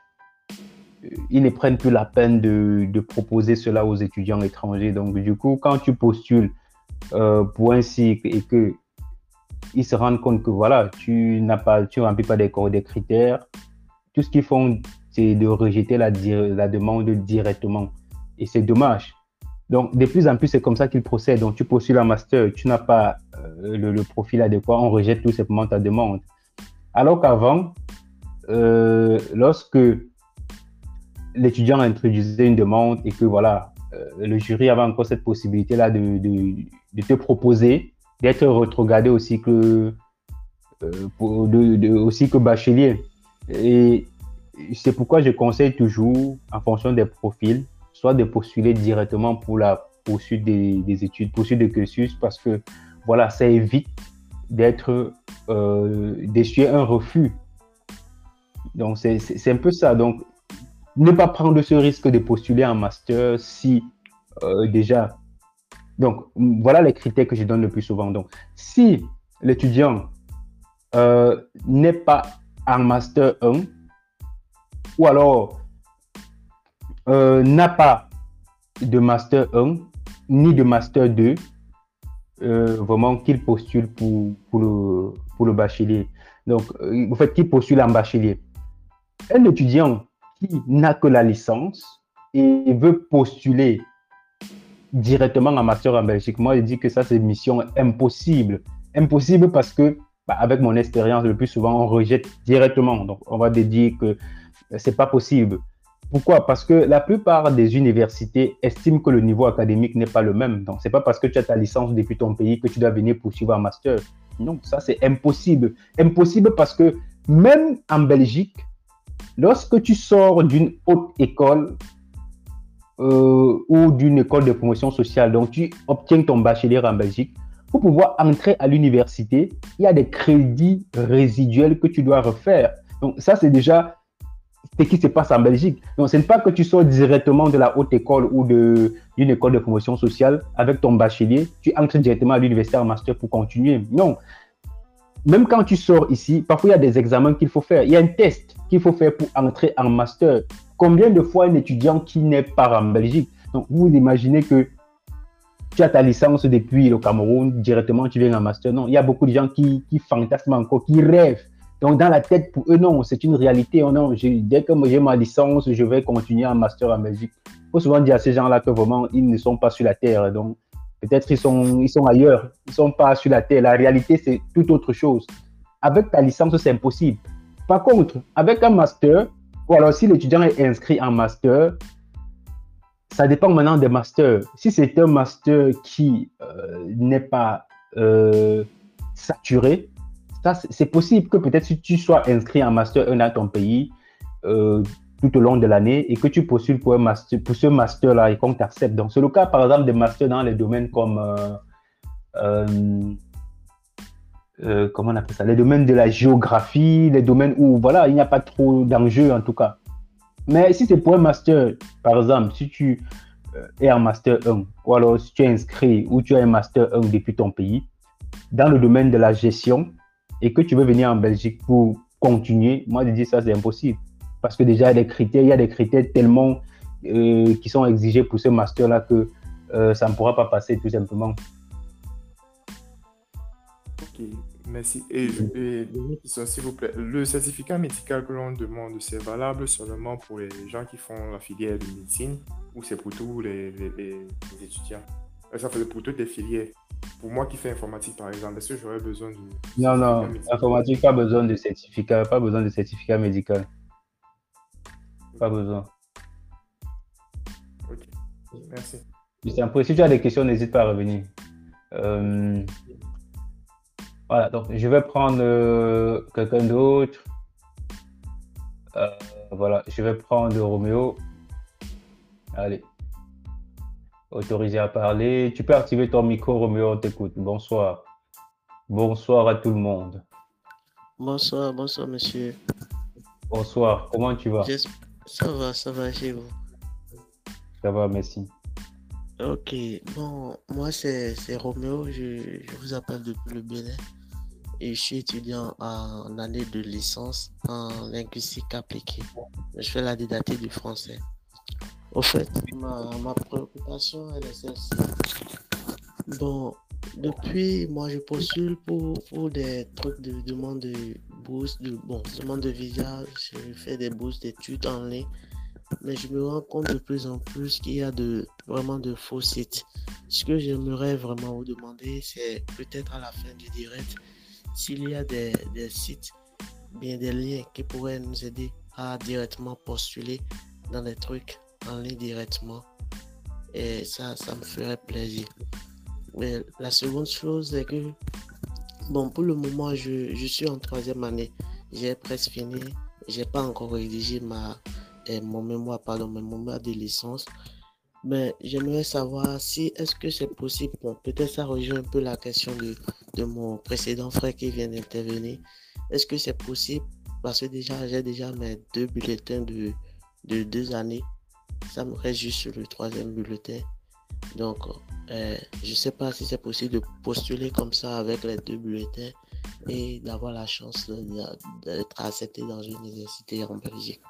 ils ne prennent plus la peine de, proposer cela aux étudiants étrangers. Donc, du coup, quand tu postules euh, pour un cycle et que ils se rendent compte que voilà, tu n'as pas, tu remplis pas des, des critères, tout ce qu'ils font, c'est de rejeter la, la demande directement. Et c'est dommage. Donc, de plus en plus, c'est comme ça qu'ils procèdent. Donc, tu postules un master, tu n'as pas euh, le, profil adéquat, on rejette tout simplement ta demande. Alors qu'avant, euh, lorsque l'étudiant introduisait une demande et que voilà, euh, le jury avait encore cette possibilité-là de, de, te proposer d'être retrogradé aussi que, pour, de, aussi que bachelier. Et c'est pourquoi je conseille toujours, en fonction des profils, soit de postuler directement pour la poursuite des, des études, poursuite de cursus, parce que voilà, ça évite d'être euh, d'essuyer un refus. Donc, c'est un peu ça. Donc, ne pas prendre ce risque de postuler un master si euh, déjà. Donc, voilà les critères que je donne le plus souvent. Donc, si l'étudiant euh, n'est pas en master 1, ou alors euh, n'a pas de master 1 ni de master 2, euh, vraiment qu'il postule pour, pour, le, pour le bachelier. Donc, en fait, qu'il postule en bachelier. Un étudiant qui n'a que la licence et veut postuler directement en master en Belgique, moi, je dis que ça, c'est mission impossible. Impossible parce que, bah, avec mon expérience, le plus souvent, on rejette directement. Donc, on va dire que c'est pas possible. Pourquoi? Parce que la plupart des universités estiment que le niveau académique n'est pas le même. Donc, c'est pas parce que tu as ta licence depuis ton pays que tu dois venir poursuivre un master. Non, ça c'est impossible. Impossible parce que même en Belgique, lorsque tu sors d'une haute école euh, ou d'une école de promotion sociale, donc tu obtiens ton bachelier en Belgique, pour pouvoir entrer à l'université, il y a des crédits résiduels que tu dois refaire. Donc ça, c'est déjà ce qui se passe en Belgique. Donc, ce n'est pas que tu sors directement de la haute école ou d'une école de promotion sociale avec ton bachelier, tu entres directement à l'université en master pour continuer. Non. Même quand tu sors ici, parfois il y a des examens qu'il faut faire. Il y a un test qu'il faut faire pour entrer en master. Combien de fois un étudiant qui n'est pas en Belgique? Donc, vous imaginez que tu as ta licence depuis le Cameroun, directement tu viens en master. Non, il y a beaucoup de gens qui, qui fantasment encore, qui rêvent donc, dans la tête, pour eux, non, c'est une réalité. Oh non, dès que j'ai ma licence, je vais continuer un master en Belgique. Il faut souvent dire à ces gens-là que vraiment, ils ne sont pas sur la terre. Donc, peut-être ils sont, ils sont ailleurs. Ils ne sont pas sur la terre. La réalité, c'est tout autre chose. Avec ta licence, c'est impossible. Par contre, avec un master, ou alors si l'étudiant est inscrit en master, ça dépend maintenant des masters. Si c'est un master qui euh, n'est pas euh, saturé, c'est possible que peut-être si tu sois inscrit en master 1 dans ton pays euh, tout au long de l'année et que tu postules pour, ce master-là et qu'on t'accepte. Donc, c'est le cas, par exemple, des masters dans les domaines comme. Euh, euh, comment on appelle ça? Les domaines de la géographie, les domaines où, voilà, il n'y a pas trop d'enjeux en tout cas. Mais si c'est pour un master, par exemple, si tu es en master 1, ou alors si tu es inscrit ou tu as un master 1 depuis ton pays, dans le domaine de la gestion, et que tu veux venir en Belgique pour continuer, moi je dis ça c'est impossible. Parce que déjà il y a des critères, il y a des critères tellement euh, qui sont exigés pour ce master-là que euh, ça ne pourra pas passer tout simplement. Ok, merci. Et, s'il vous plaît, le certificat médical que l'on demande, c'est valable seulement pour les gens qui font la filière de médecine ou c'est pour tous les, les étudiants? Ça fait pour toutes les filières pour moi qui fais informatique, par exemple, est-ce que j'aurais besoin de. Non, non, informatique, pas besoin de certificat, pas besoin de certificat médical. Pas besoin. Ok, merci. Si tu as des questions, n'hésite pas à revenir. Euh, voilà, donc je vais prendre euh, quelqu'un d'autre. Euh, voilà, je vais prendre Roméo. Allez autorisé à parler. Tu peux activer ton micro, Roméo, on t'écoute. Bonsoir. Bonsoir à tout le monde. Bonsoir, bonsoir, monsieur. Bonsoir, comment tu vas? Ça va, ça va chez vous. Ça va, merci. Ok, bon, moi c'est Roméo, je, vous appelle depuis le Bénin et je suis étudiant en année de licence en linguistique appliquée. Je fais la didactique du français. Au fait, ma, ma préoccupation, elle est celle-ci. Bon, depuis, moi, je postule pour, pour des trucs de demande de bourse, de, bon, demande de visa, je fais des bourses d'études en ligne, mais je me rends compte de plus en plus qu'il y a de, vraiment de faux sites. Ce que j'aimerais vraiment vous demander, c'est peut-être à la fin du direct, s'il y a des, des sites, bien des liens qui pourraient nous aider à directement postuler dans des trucs en ligne directement. Et ça, ça me ferait plaisir. Mais la seconde chose, c'est que, bon, pour le moment, je, je suis en troisième année. J'ai presque fini. J'ai pas encore rédigé ma, eh, mon mémoire, pardon, mon mémoire de licence. Mais j'aimerais savoir si, est-ce que c'est possible, bon, peut-être ça rejoint un peu la question de, de mon précédent frère qui vient d'intervenir. Est-ce que c'est possible, parce que déjà, j'ai déjà mes deux bulletins de, de deux années. Ça me reste juste le troisième bulletin. Donc, euh, je ne sais pas si c'est possible de postuler comme ça avec les deux bulletins et d'avoir la chance d'être accepté dans une université en Belgique.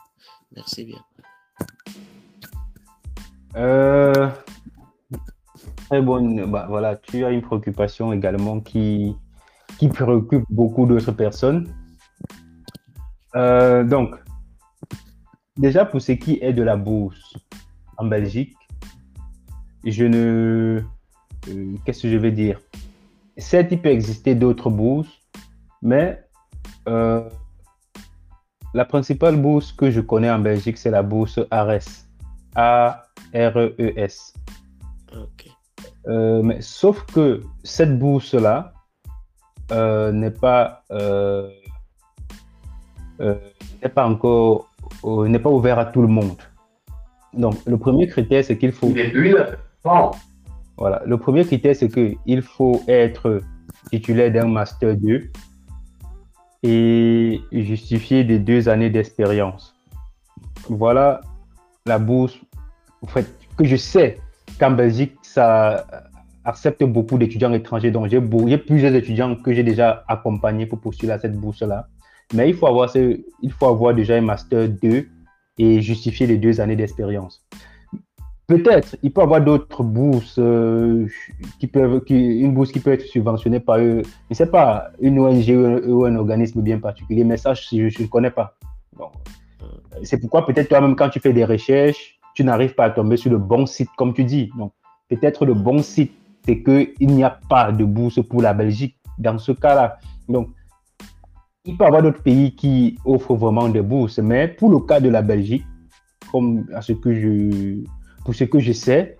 Merci bien. Euh, très bonne. Bah, voilà, tu as une préoccupation également qui, qui préoccupe beaucoup d'autres personnes. Euh, donc, déjà pour ce qui est de la bourse en Belgique, je ne. Euh, qu'est-ce que je vais dire? Certes, il peut exister d'autres bourses, mais euh, la principale bourse que je connais en Belgique, c'est la bourse ARES. A-R-E-S. Euh, mais sauf que cette bourse-là n'est pas, n'est pas encore, n'est pas ouverte à tout le monde. Donc, le premier critère, c'est qu'il faut. Voilà. Le premier critère, c'est qu'il faut être titulaire d'un Master 2 et justifier des deux années d'expérience. Voilà la bourse en fait, que je sais qu'en Belgique, ça accepte beaucoup d'étudiants étrangers. Donc, j'ai plusieurs étudiants que j'ai déjà accompagnés pour postuler à cette bourse-là. Mais il faut, avoir il faut avoir déjà un Master 2 et justifier les deux années d'expérience. Peut-être, il peut y avoir d'autres bourses euh, qui peuvent, une bourse qui peut être subventionnée par eux. Je ne sais pas, une ONG ou un, organisme bien particulier, mais ça, je ne connais pas. C'est pourquoi peut-être toi-même, quand tu fais des recherches, tu n'arrives pas à tomber sur le bon site, comme tu dis. Peut-être le bon site, c'est qu'il n'y a pas de bourse pour la Belgique dans ce cas-là. Donc, il peut y avoir d'autres pays qui offrent vraiment des bourses, mais pour le cas de la Belgique, comme à ce que je pour ce que je sais,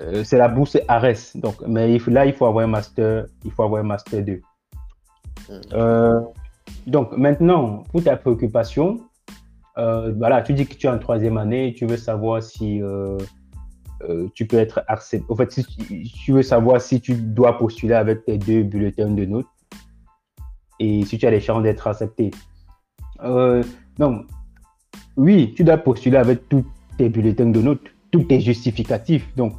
euh, c'est la bourse ARES. Donc, mais là, il faut avoir un master, il faut avoir un master 2. Hmm. Euh, donc, maintenant, pour ta préoccupation, euh, voilà, tu dis que tu es en troisième année, tu veux savoir si tu peux être accepté. En fait, si tu, veux savoir si tu dois postuler avec tes deux bulletins de notes et si tu as les chances d'être accepté. donc, oui, tu dois postuler avec tous tes bulletins de notes tout est justificatif. Donc,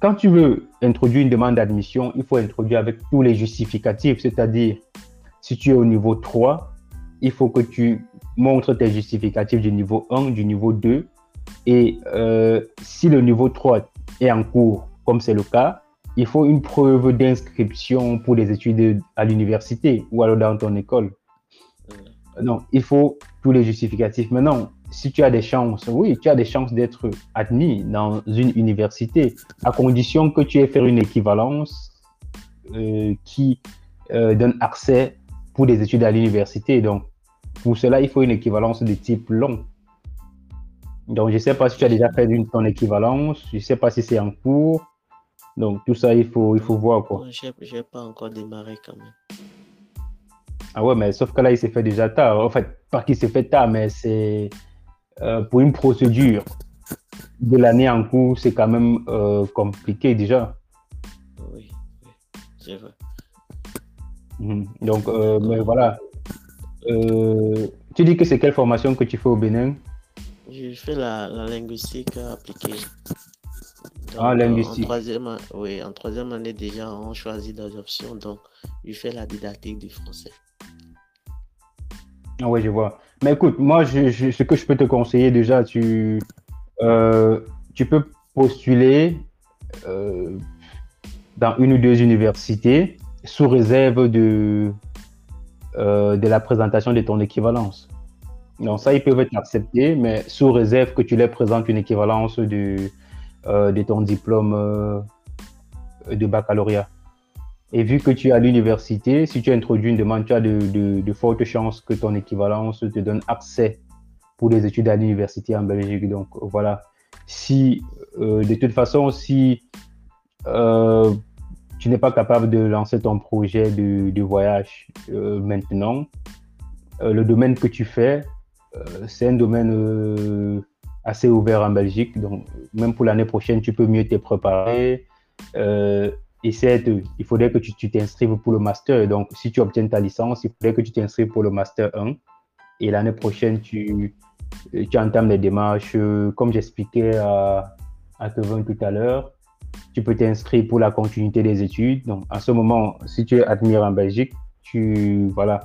quand tu veux introduire une demande d'admission, il faut introduire avec tous les justificatifs, c'est-à-dire, si tu es au niveau 3, il faut que tu montres tes justificatifs du niveau 1, du niveau 2, et euh, si le niveau 3 est en cours, comme c'est le cas, il faut une preuve d'inscription pour les études à l'université ou alors dans ton école. Donc, il faut tous les justificatifs. Maintenant, si tu as des chances, oui, tu as des chances d'être admis dans une université, à condition que tu aies fait une équivalence euh, qui euh, donne accès pour des études à l'université. Donc, pour cela, il faut une équivalence de type long. Donc, je ne sais pas si tu as déjà fait une, ton équivalence, je ne sais pas si c'est en cours. Donc, tout ça, il faut, il faut voir. Je n'ai pas encore démarré quand même. Ah ouais, mais sauf que là, il s'est fait déjà tard. En fait, pas qu'il s'est fait tard, mais c'est euh, pour une procédure de l'année en cours, c'est quand même euh, compliqué déjà. Oui, c'est vrai. Mhm. Donc, euh, mais voilà. tu dis que c'est quelle formation que tu fais au Bénin? Je fais la, linguistique appliquée. ah, linguistique. En troisième, oui, en troisième année déjà, on choisit des options. Donc, je fais la didactique du français. Ah oui, je vois. Mais écoute, moi, je, ce que je peux te conseiller déjà, tu, euh, tu peux postuler euh, dans une ou deux universités sous réserve de, euh, de la présentation de ton équivalence. Donc ça, ils peuvent être acceptés, mais sous réserve que tu leur présentes une équivalence de, de ton diplôme de baccalauréat. Et vu que tu es à l'université, si tu introduis une demande, tu as de, fortes chances que ton équivalence te donne accès pour les études à l'université en Belgique. Donc voilà, si euh, de toute façon, si euh, tu n'es pas capable de lancer ton projet de, voyage euh, maintenant, le domaine que tu fais, c'est un domaine assez ouvert en Belgique. Donc même pour l'année prochaine, tu peux mieux te préparer. Et c'est, il faudrait que tu t'inscrives pour le master. Donc, si tu obtiens ta licence, il faudrait que tu t'inscrives pour le master 1. Et l'année prochaine, tu, tu entames les démarches, comme j'expliquais à, à Kevin tout à l'heure. Tu peux t'inscrire pour la continuité des études. Donc, à ce moment, si tu es admis en Belgique, tu, voilà,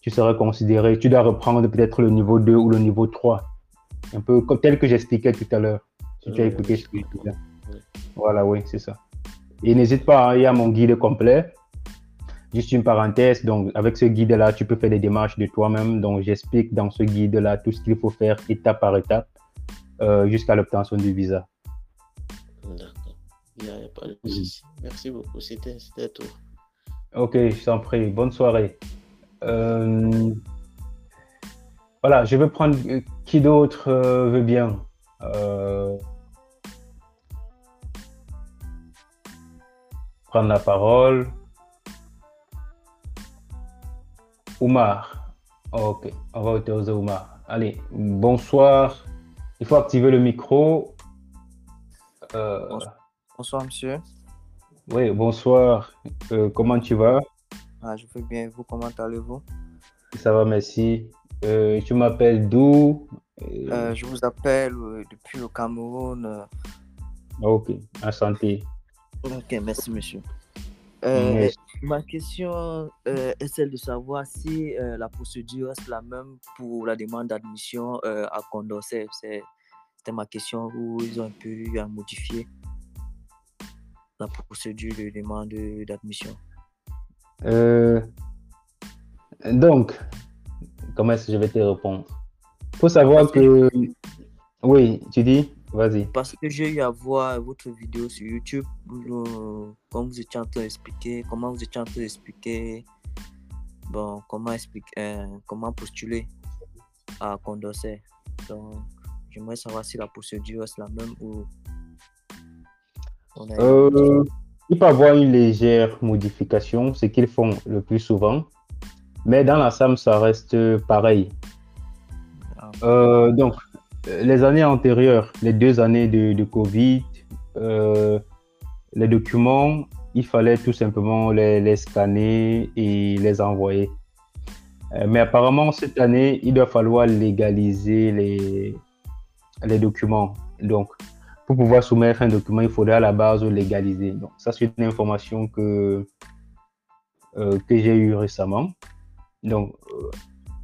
tu seras considéré, tu dois reprendre peut-être le niveau 2 ou le niveau 3. Un peu comme tel que j'expliquais tout à l'heure. Si tu as écouté ce que je Voilà, oui, c'est ça. Et n'hésite pas, il y a mon guide complet. Juste une parenthèse, donc avec ce guide-là, tu peux faire des démarches de toi-même. Donc j'explique dans ce guide-là tout ce qu'il faut faire étape par étape euh, jusqu'à l'obtention du visa. D'accord. Il n'y a, pas de souci. Merci beaucoup. C'était tout. Ok, je t'en prie. Bonne soirée. Euh... Voilà, je vais prendre qui d'autre euh, veut bien. Prendre la parole. Oumar. Ok, on va autoriser Oumar. Allez, bonsoir. Il faut activer le micro. Euh... Bonsoir, monsieur. Oui, bonsoir. Euh, comment tu vas? Ah, Je vais bien. Vous, comment allez-vous? Ça va, merci. Euh, tu m'appelles d'où euh, Je vous appelle depuis le Cameroun. Ok, enchanté. Ok, merci, monsieur. Euh, ma question euh, est celle de savoir si euh, la procédure est la même pour la demande d'admission à Condorcet. C'était ma question où ils ont un peu eu à modifier la procédure de demande d'admission. donc, comment est-ce que je vais te répondre? Il faut savoir que... Oui, tu dis? Vas-y. Parce que j'ai eu à voir votre vidéo sur YouTube, euh, comme vous étiez en train d'expliquer, comment vous étiez en train d'expliquer, bon, comment expliquer, euh, comment postuler à Condorcet. Donc, j'aimerais savoir si la procédure est la même ou. On a euh, il peut y avoir une légère modification, ce qu'ils font le plus souvent, mais dans la SAM, ça reste pareil. Ah. Euh, donc, les années antérieures, les deux années de, Covid, euh, les documents, il fallait tout simplement les, scanner et les envoyer. Euh, mais apparemment, cette année, il doit falloir légaliser les, documents. Donc, pour pouvoir soumettre un document, il faudrait à la base légaliser. Donc, ça, c'est une information que, euh, que j'ai eue récemment. Donc, euh,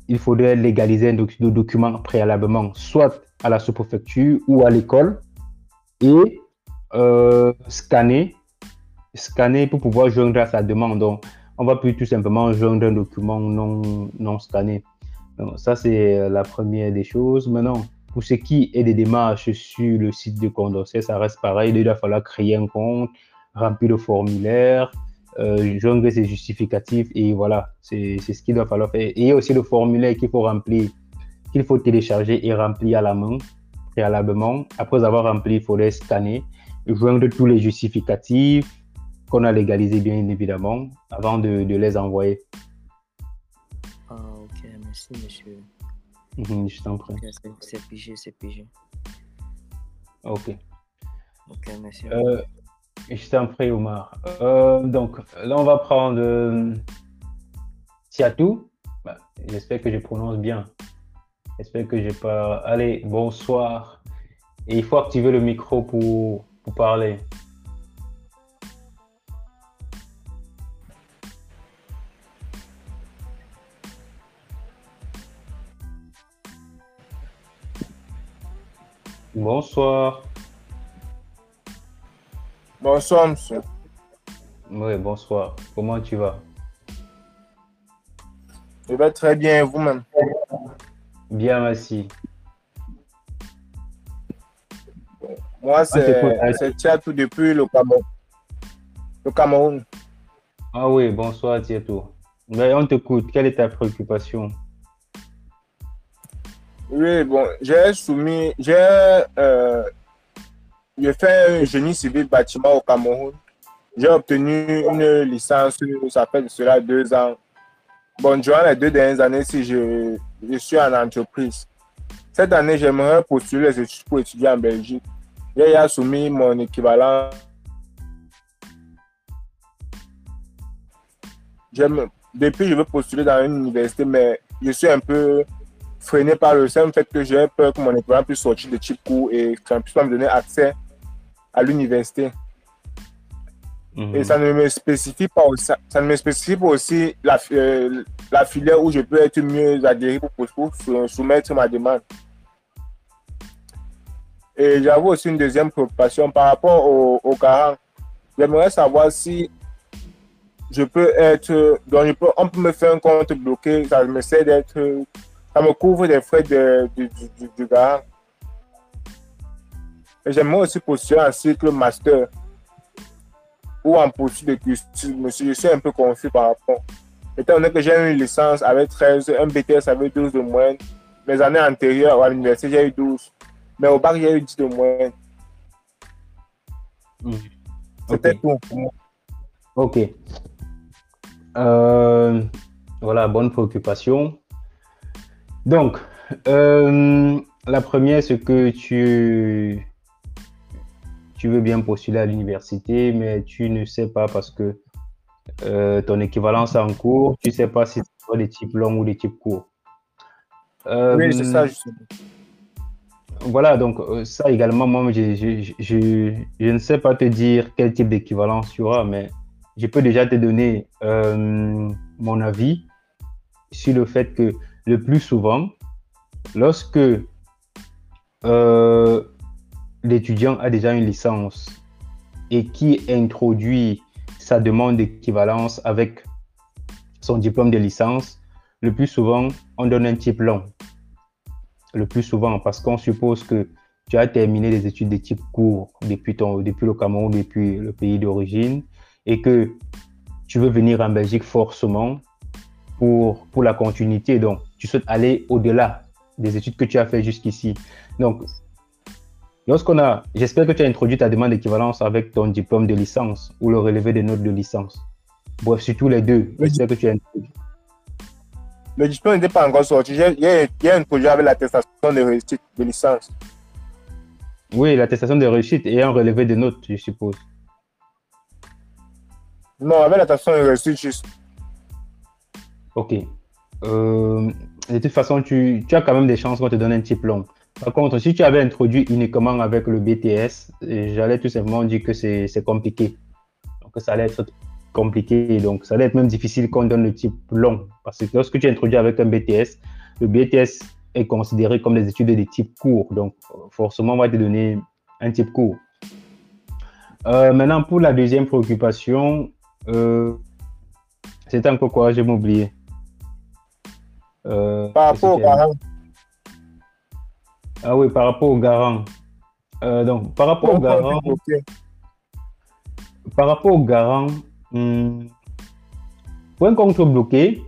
il faudrait légaliser un doc document préalablement, soit à la sous-préfecture ou à l'école, et euh, scanner, scanner pour pouvoir joindre à sa demande. Donc, on va plus tout simplement joindre un document non, non scanné. Donc, ça, c'est la première des choses. Maintenant, pour ce qui est des démarches sur le site de Condorcet, ça reste pareil. Il va falloir créer un compte, remplir le formulaire, euh, joindre ses justificatifs et voilà, c'est ce qu'il va falloir faire. Et il y a aussi le formulaire qu'il faut remplir, qu'il faut télécharger et remplir à la main préalablement. Après avoir rempli, il faut les scanner, joindre tous les justificatifs qu'on a légalisés bien évidemment avant de, de les envoyer. Ah, ok, merci monsieur. Mmh, je t'en prie. Okay, c'est pigé, c'est pigé. Ok. Ok, merci. Euh, je t'en prie, Omar. Euh, donc, là, on va prendre euh, Siatou. Bah, J'espère que je prononce bien. J'espère que j'ai pas. Allez, bonsoir. Et il faut activer le micro pour, pour parler. Bonsoir. Bonsoir, monsieur. Oui, bonsoir. Comment tu vas? Je vais très bien, vous-même? Bien, merci. Moi, Ah, c'est c'est Tchatou depuis le Cameroun. Le Cameroun. Ah oui, bonsoir. Mais on t'écoute. Quelle est ta préoccupation? Oui, bon, j'ai soumis, j'ai euh, fait un génie civil bâtiment au Cameroun. J'ai obtenu une licence, ça fait de cela deux ans. Bon, durant les deux dernières années, si je, suis en entreprise. Cette année, j'aimerais postuler les études pour étudier en Belgique. J'ai soumis mon équivalent. Depuis, je veux postuler dans une université, mais je suis un peu freiné par le simple fait que j'ai peur que mon équivalent puisse sortir de type et que ça ne puisse pas me donner accès à l'université. Mhm. Et ça ne me spécifie pas aussi, ça ne me spécifie pas aussi la, euh, la filière où je peux être mieux adhéré pour, pour- pour sou- soumettre ma demande. Et j'avoue aussi une deuxième préoccupation par rapport au, au garant. J'aimerais savoir si je peux être, donc je peux, on peut me faire un compte bloqué, ça me sert d'être, ça me couvre des frais de, du, du- du garant. J'aimerais aussi postuler un cycle master ou en poursuite de cursus. Monsieur, je suis un peu confus par rapport. Étant donné que j'ai une licence avec 13, un BTS avec 12 de moyenne, mes années antérieures à l'université, j'ai eu 12. Mais au bac, j'ai eu 10 de moyenne. Mhm. C'était Ok. tout pour moi. Ok. Euh, voilà, bonne préoccupation. Donc, euh, la première, c'est que tu, tu veux bien postuler à l'université, mais tu ne sais pas parce que euh, ton équivalence en cours, tu ne sais pas si c'est des types longs ou des types courts. Euh, Oui, c'est ça, justement. Voilà, donc euh, ça également, moi, je, je, je, je ne sais pas te dire quel type d'équivalence tu auras, mais je peux déjà te donner euh, mon avis sur le fait que le plus souvent, lorsque euh, l'étudiant a déjà une licence et qui introduit sa demande d'équivalence avec son diplôme de licence, le plus souvent, on donne un type long le plus souvent parce qu'on suppose que tu as terminé les études de type court depuis, le Cameroun, depuis le pays d'origine et que tu veux venir en Belgique forcément pour, la continuité. Donc, tu souhaites aller au-delà des études que tu as fait jusqu'ici. Donc, lorsqu'on a, j'espère que tu as introduit ta demande d'équivalence avec ton diplôme de licence ou le relevé des notes de licence. Bref, surtout les deux. J'espère que tu as introduit. Le diplôme n'était pas encore sorti. J'ai projet avec l'attestation de réussite de licence. Oui, l'attestation de réussite et un relevé de notes, je suppose. Non, avec l'attestation de réussite, juste. Ok. Euh, de toute façon, tu, tu as quand même des chances qu'on te donne un long. Par contre, si tu avais introduit uniquement avec le BTS, j'allais tout simplement dire que c'est c'est compliqué. Donc, ça allait être compliqué. Donc, ça allait être même difficile qu'on donne le type long. Parce que lorsque tu introduis avec un BTS, le BTS est considéré comme des études de type court. Donc, forcément, on va te donner un type court. Euh, maintenant, pour la deuxième préoccupation, euh, c'était encore quoi? J'ai oublié. Euh, Par rapport au. Ah oui, par rapport au garant. Euh, donc, par rapport au garant, par rapport au garant, hum, pour un compte bloqué,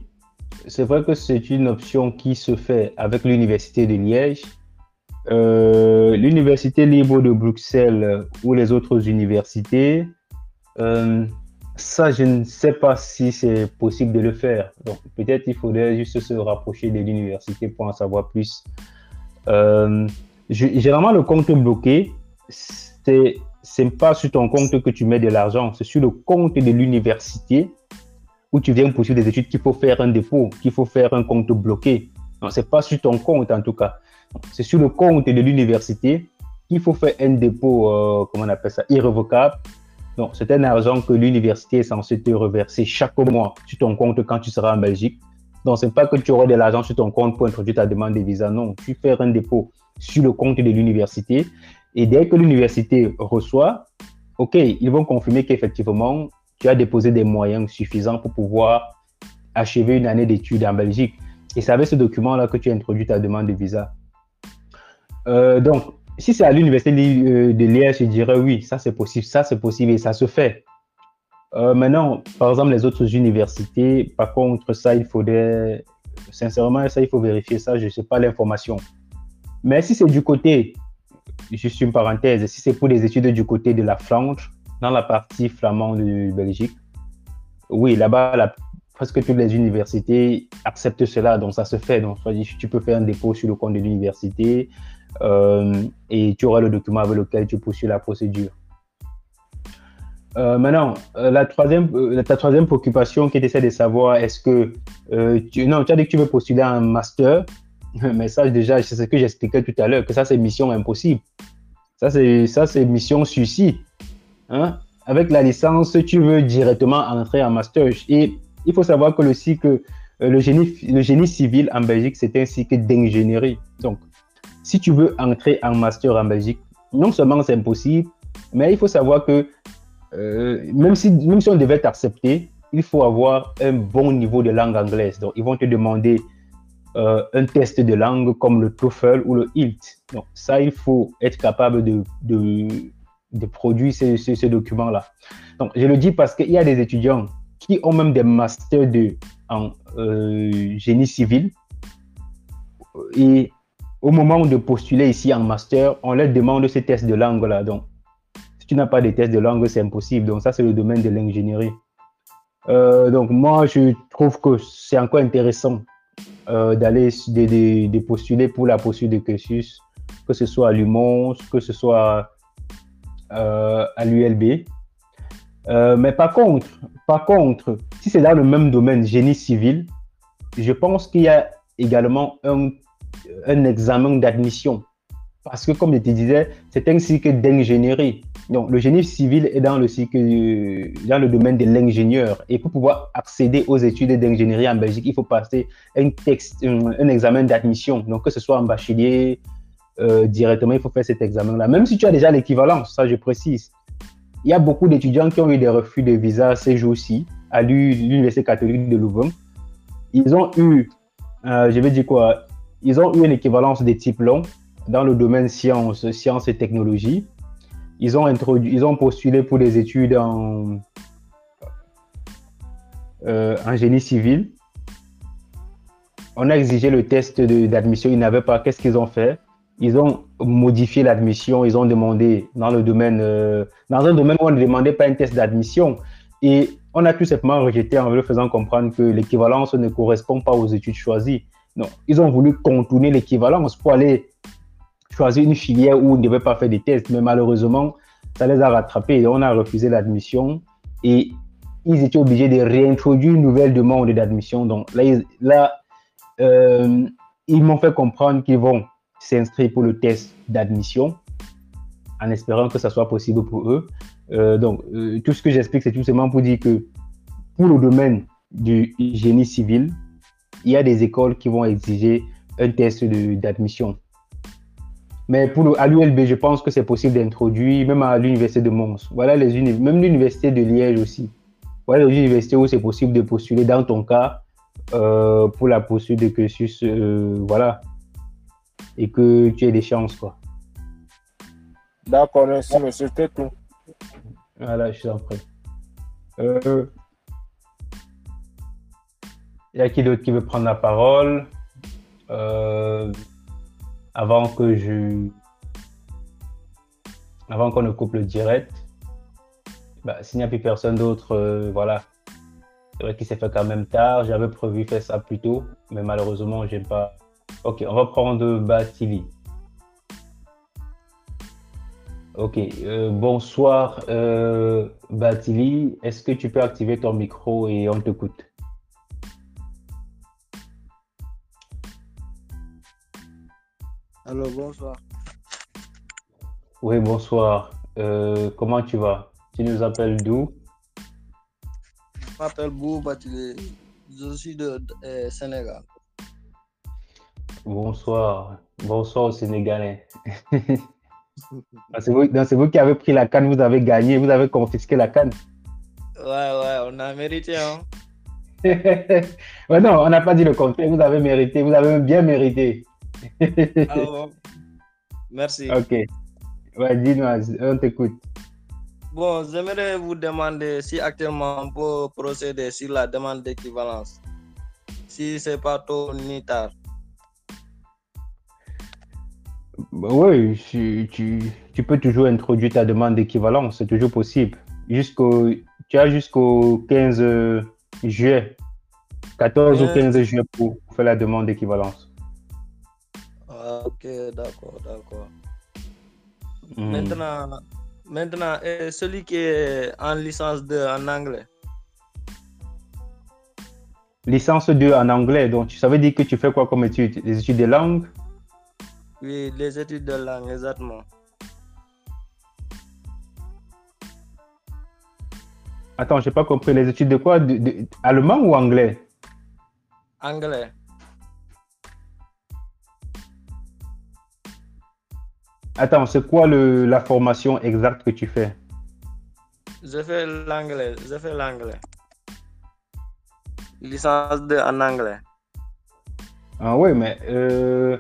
c'est vrai que c'est une option qui se fait avec l'Université de Liège, euh, l'Université libre de Bruxelles ou les autres universités. Euh, ça, je ne sais pas si c'est possible de le faire. Donc, peut-être il faudrait juste se rapprocher de l'université pour en savoir plus. Euh, généralement, le compte bloqué, c'est c'est pas sur ton compte que tu mets de l'argent, c'est sur le compte de l'université où tu viens poursuivre des études qu'il faut faire un dépôt, qu'il faut faire un compte bloqué. Non, c'est pas sur ton compte en tout cas. C'est sur le compte de l'université qu'il faut faire un dépôt, euh, comment on appelle ça, irrévocable. Donc, c'est un argent que l'université est censée te reverser chaque mois sur ton compte quand tu seras en Belgique. Donc, c'est pas que tu auras de l'argent sur ton compte pour introduire ta demande de visa. Non, tu fais un dépôt sur le compte de l'université. Et dès que l'université reçoit, OK, ils vont confirmer qu'effectivement, tu as déposé des moyens suffisants pour pouvoir achever une année d'études en Belgique. Et c'est avec ce document-là que tu as introduit ta demande de visa. Euh, donc, si c'est à l'université de Liège, je dirais oui, ça c'est possible, ça c'est possible et ça se fait. Euh, maintenant, par exemple, les autres universités, par contre, ça, il faudrait, sincèrement, ça, il faut vérifier ça, je ne sais pas l'information. Mais si c'est du côté, juste une parenthèse, si c'est pour des études du côté de la Flandre, dans la partie flamande de Belgique, oui, là-bas, presque toutes les universités acceptent cela, donc ça se fait. Donc, tu peux faire un dépôt sur le compte de l'université euh, et tu auras le document avec lequel tu poursuis la procédure. Euh, maintenant, euh, troisième, ta troisième préoccupation qui était de savoir est-ce que tu, non, tu as dit que tu veux postuler un master, mais ça déjà, c'est ce que j'expliquais tout à l'heure, que ça c'est mission impossible. Ça c'est ça c'est mission suicide. Hein? Avec la licence, tu veux directement entrer en master. Et il faut savoir que le cycle, le génie, le génie civil en Belgique, c'est un cycle d'ingénierie. Donc, si tu veux entrer en master en Belgique, non seulement c'est impossible, mais il faut savoir que euh, même, si, même si on devait t'accepter, il faut avoir un bon niveau de langue anglaise. Donc, ils vont te demander euh, un test de langue comme le TOEFL ou le IELTS. Donc, ça, il faut être capable de, de, produire ces, ces, documents-là. Donc, je le dis parce qu'il y a des étudiants qui ont même des masters de, en euh, génie civil et au moment de postuler ici en master, on leur demande ces tests de langue-là. Donc, si tu n'as pas de tests de langue, c'est impossible. Donc, ça, c'est le domaine de l'ingénierie. Euh, donc, moi, je trouve que c'est encore intéressant euh, d'aller de, postuler pour la poursuite de cursus, que ce soit à l'UMONS, que ce soit euh, à l'ULB. mais par contre, par contre, si c'est dans le même domaine, génie civil, je pense qu'il y a également un examen d'admission. Parce que, comme je te disais, c'est un cycle d'ingénierie. Donc, le génie civil est dans le cycle, dans le domaine de l'ingénieur. Et pour pouvoir accéder aux études d'ingénierie en Belgique, il faut passer un, texte, un, examen d'admission. Donc, que ce soit en bachelier, euh, directement, il faut faire cet examen-là. Même si tu as déjà l'équivalence, ça je précise. Il y a beaucoup d'étudiants qui ont eu des refus de visa ces jours-ci à l'Université catholique de Louvain. Ils ont eu, euh, je vais dire quoi, ils ont eu une équivalence des diplômes dans le domaine sciences, sciences et technologies. Ils ont, introduit, ils ont postulé pour des études en, euh, en génie civil. On a exigé le test d'admission, ils n'avaient pas. Qu'est-ce qu'ils ont fait? Ils ont modifié l'admission, ils ont demandé dans le domaine, euh, dans un domaine où on ne demandait pas un test d'admission. Et on a tout simplement rejeté en leur faisant comprendre que l'équivalence ne correspond pas aux études choisies. Non, ils ont voulu contourner l'équivalence pour aller choisir une filière où on ne devait pas faire des tests, mais malheureusement, ça les a rattrapés. On a refusé l'admission et ils étaient obligés de réintroduire une nouvelle demande d'admission. Donc là, ils, là euh, ils m'ont fait comprendre qu'ils vont s'inscrire pour le test d'admission en espérant que ça soit possible pour eux. Euh, donc, euh, tout ce que j'explique, c'est tout simplement pour dire que pour le domaine du génie civil, il y a des écoles qui vont exiger un test d'admission. Mais pour à l'ULB, je pense que c'est possible d'introduire, même à l'université de Mons. Voilà les même l'université de Liège aussi. Voilà les universités où c'est possible de postuler dans ton cas euh, pour la poursuite de cursus, euh, voilà, et que tu aies des chances, quoi. D'accord, merci, monsieur, c'était tout. Voilà, je suis en train. Euh, il y a qui d'autre qui veut prendre la parole? Euh, avant que je. Avant qu'on ne coupe le direct bah, S'il n'y a plus personne d'autre, euh, voilà. C'est vrai qu'il s'est fait quand même tard. J'avais prévu faire ça plus tôt, mais malheureusement, j'ai pas. Ok, on va prendre Batili. Ok, euh, bonsoir Batili. Est-ce que tu peux activer ton micro et on t'écoute? Alors, bonsoir. Oui, bonsoir. Euh, comment tu vas? Tu nous appelles d'où? Je m'appelle Bouba, je suis de, euh, Sénégal. Bonsoir. Bonsoir aux Sénégalais. c'est vous, vous, qui avez pris la canne, vous avez gagné, vous avez confisqué la canne. Ouais, ouais, on a mérité, hein. ouais, non, on n'a pas dit le contraire. Vous avez mérité, vous avez bien mérité. Merci. Ok. Ouais, dis-nous, on t'écoute. Bon, j'aimerais vous demander si actuellement on peut procéder sur la demande d'équivalence. Si c'est pas tôt ni tard. Bah oui, tu, tu, tu peux toujours introduire ta demande d'équivalence, c'est toujours possible. Jusqu'au, tu as jusqu'au 15 juillet, 14 ou 15 juillet pour faire la demande d'équivalence. Ah, ok, d'accord, d'accord. Hmm. Maintenant, maintenant et celui qui est en licence 2 en anglais? Licence 2 en anglais, donc ça veut dire que tu fais quoi comme études Les études de langue? Oui, les études de langue, exactement. Attends, j'ai pas compris. Les études de quoi? De, de- Allemand ou anglais? Anglais. Attends, c'est quoi le, la formation exacte que tu fais? Je fais l'anglais, je fais l'anglais. Licence 2 en anglais. Ah oui, mais euh,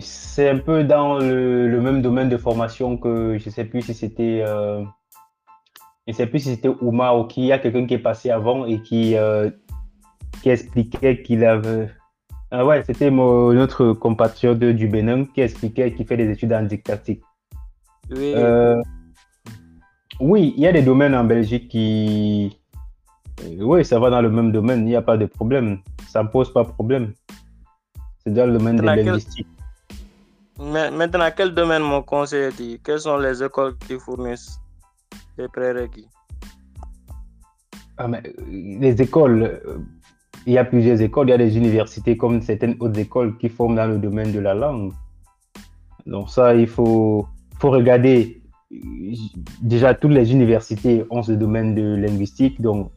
c'est un peu dans le, le même domaine de formation que je sais plus si c'était euh, je sais plus si c'était Ouma ou qui il y a quelqu'un qui est passé avant et qui euh, qui expliquait qu'il avait ah ouais c'était notre compatriote du Bénin qui expliquait qu'il fait des études en didactique. Oui, Euh, oui, il y a des domaines en Belgique qui euh, oui ça va dans le même domaine il n'y a pas de problème ça ne pose pas de problème. C'est dans le domaine de linguistique. Mais maintenant, quel domaine mon conseiller dit? Quelles sont les écoles qui fournissent les prérequis? Ah, mais, euh, les écoles, il y a plusieurs écoles, il y a des universités comme certaines autres écoles qui forment dans le domaine de la langue. Donc ça, il faut, faut regarder. Déjà, toutes les universités ont ce domaine de linguistique. Donc,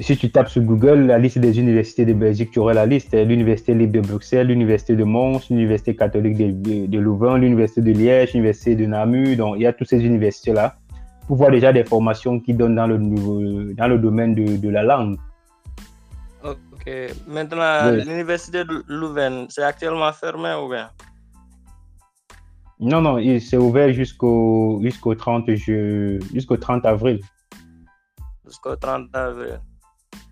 si tu tapes sur Google la liste des universités de Belgique, tu auras la liste. L'Université libre de Bruxelles, l'Université de Mons, l'Université catholique de, Louvain, l'Université de Liège, l'Université de Namur. Donc, il y a toutes ces universités-là pour voir déjà des formations qui donnent dans le, domaine de la langue. Ok. Maintenant, Oui. l'université de Louvain, c'est actuellement fermé ou bien? Non, non, il- c'est ouvert jusqu'au jusqu'au 30, ju- jusqu'au 30 avril. Jusqu'au 30 avril.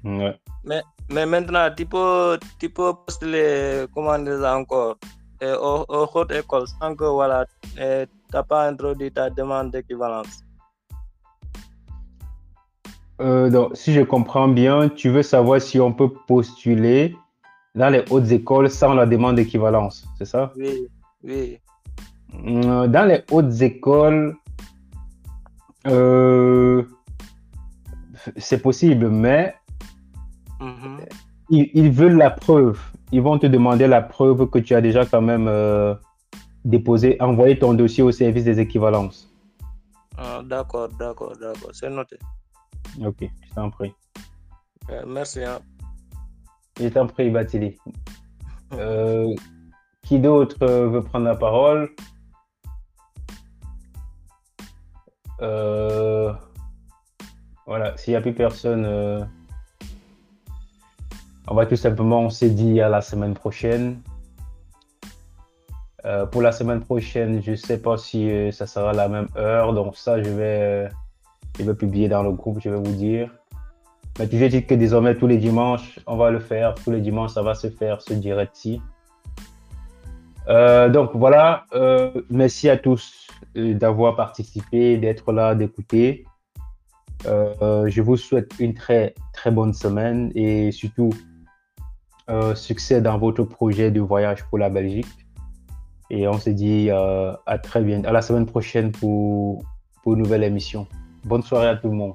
Ouais. Mais, mais maintenant, tu peux, tu peux postuler, comment dire encore, et aux, aux hautes écoles sans que voilà, tu n'as pas introduit ta demande d'équivalence. Euh, donc, si je comprends bien, tu veux savoir si on peut postuler dans les hautes écoles sans la demande d'équivalence, c'est ça? Oui, oui. Euh, Dans les hautes écoles, euh, c'est possible, mais Mhm. ils, ils veulent la preuve. Ils vont te demander la preuve que tu as déjà quand même déposé, envoyé ton dossier au service des équivalences. Ah, d'accord, d'accord, d'accord. C'est noté. Ok, je t'en prie. Euh, merci. hein. Je t'en prie, Batili. Euh, qui d'autre euh, veut prendre la parole? Euh, voilà, s'il n'y a plus personne, on va tout simplement, on s'est dit à la semaine prochaine. Euh, pour la semaine prochaine, je ne sais pas si euh, ça sera la même heure, donc ça, je vais, euh, je vais publier dans le groupe, je vais vous dire. Mais veux dire que désormais, tous les dimanches, on va le faire. Tous les dimanches, ça va se faire, ce direct-ci. Euh, donc voilà, euh, merci à tous euh, d'avoir participé, d'être là, d'écouter. Euh, je vous souhaite une très très bonne semaine et surtout succès dans votre projet de voyage pour la Belgique. Et on se dit à très bientôt, à la semaine prochaine pour, pour une nouvelle émission. Bonne soirée à tout le monde.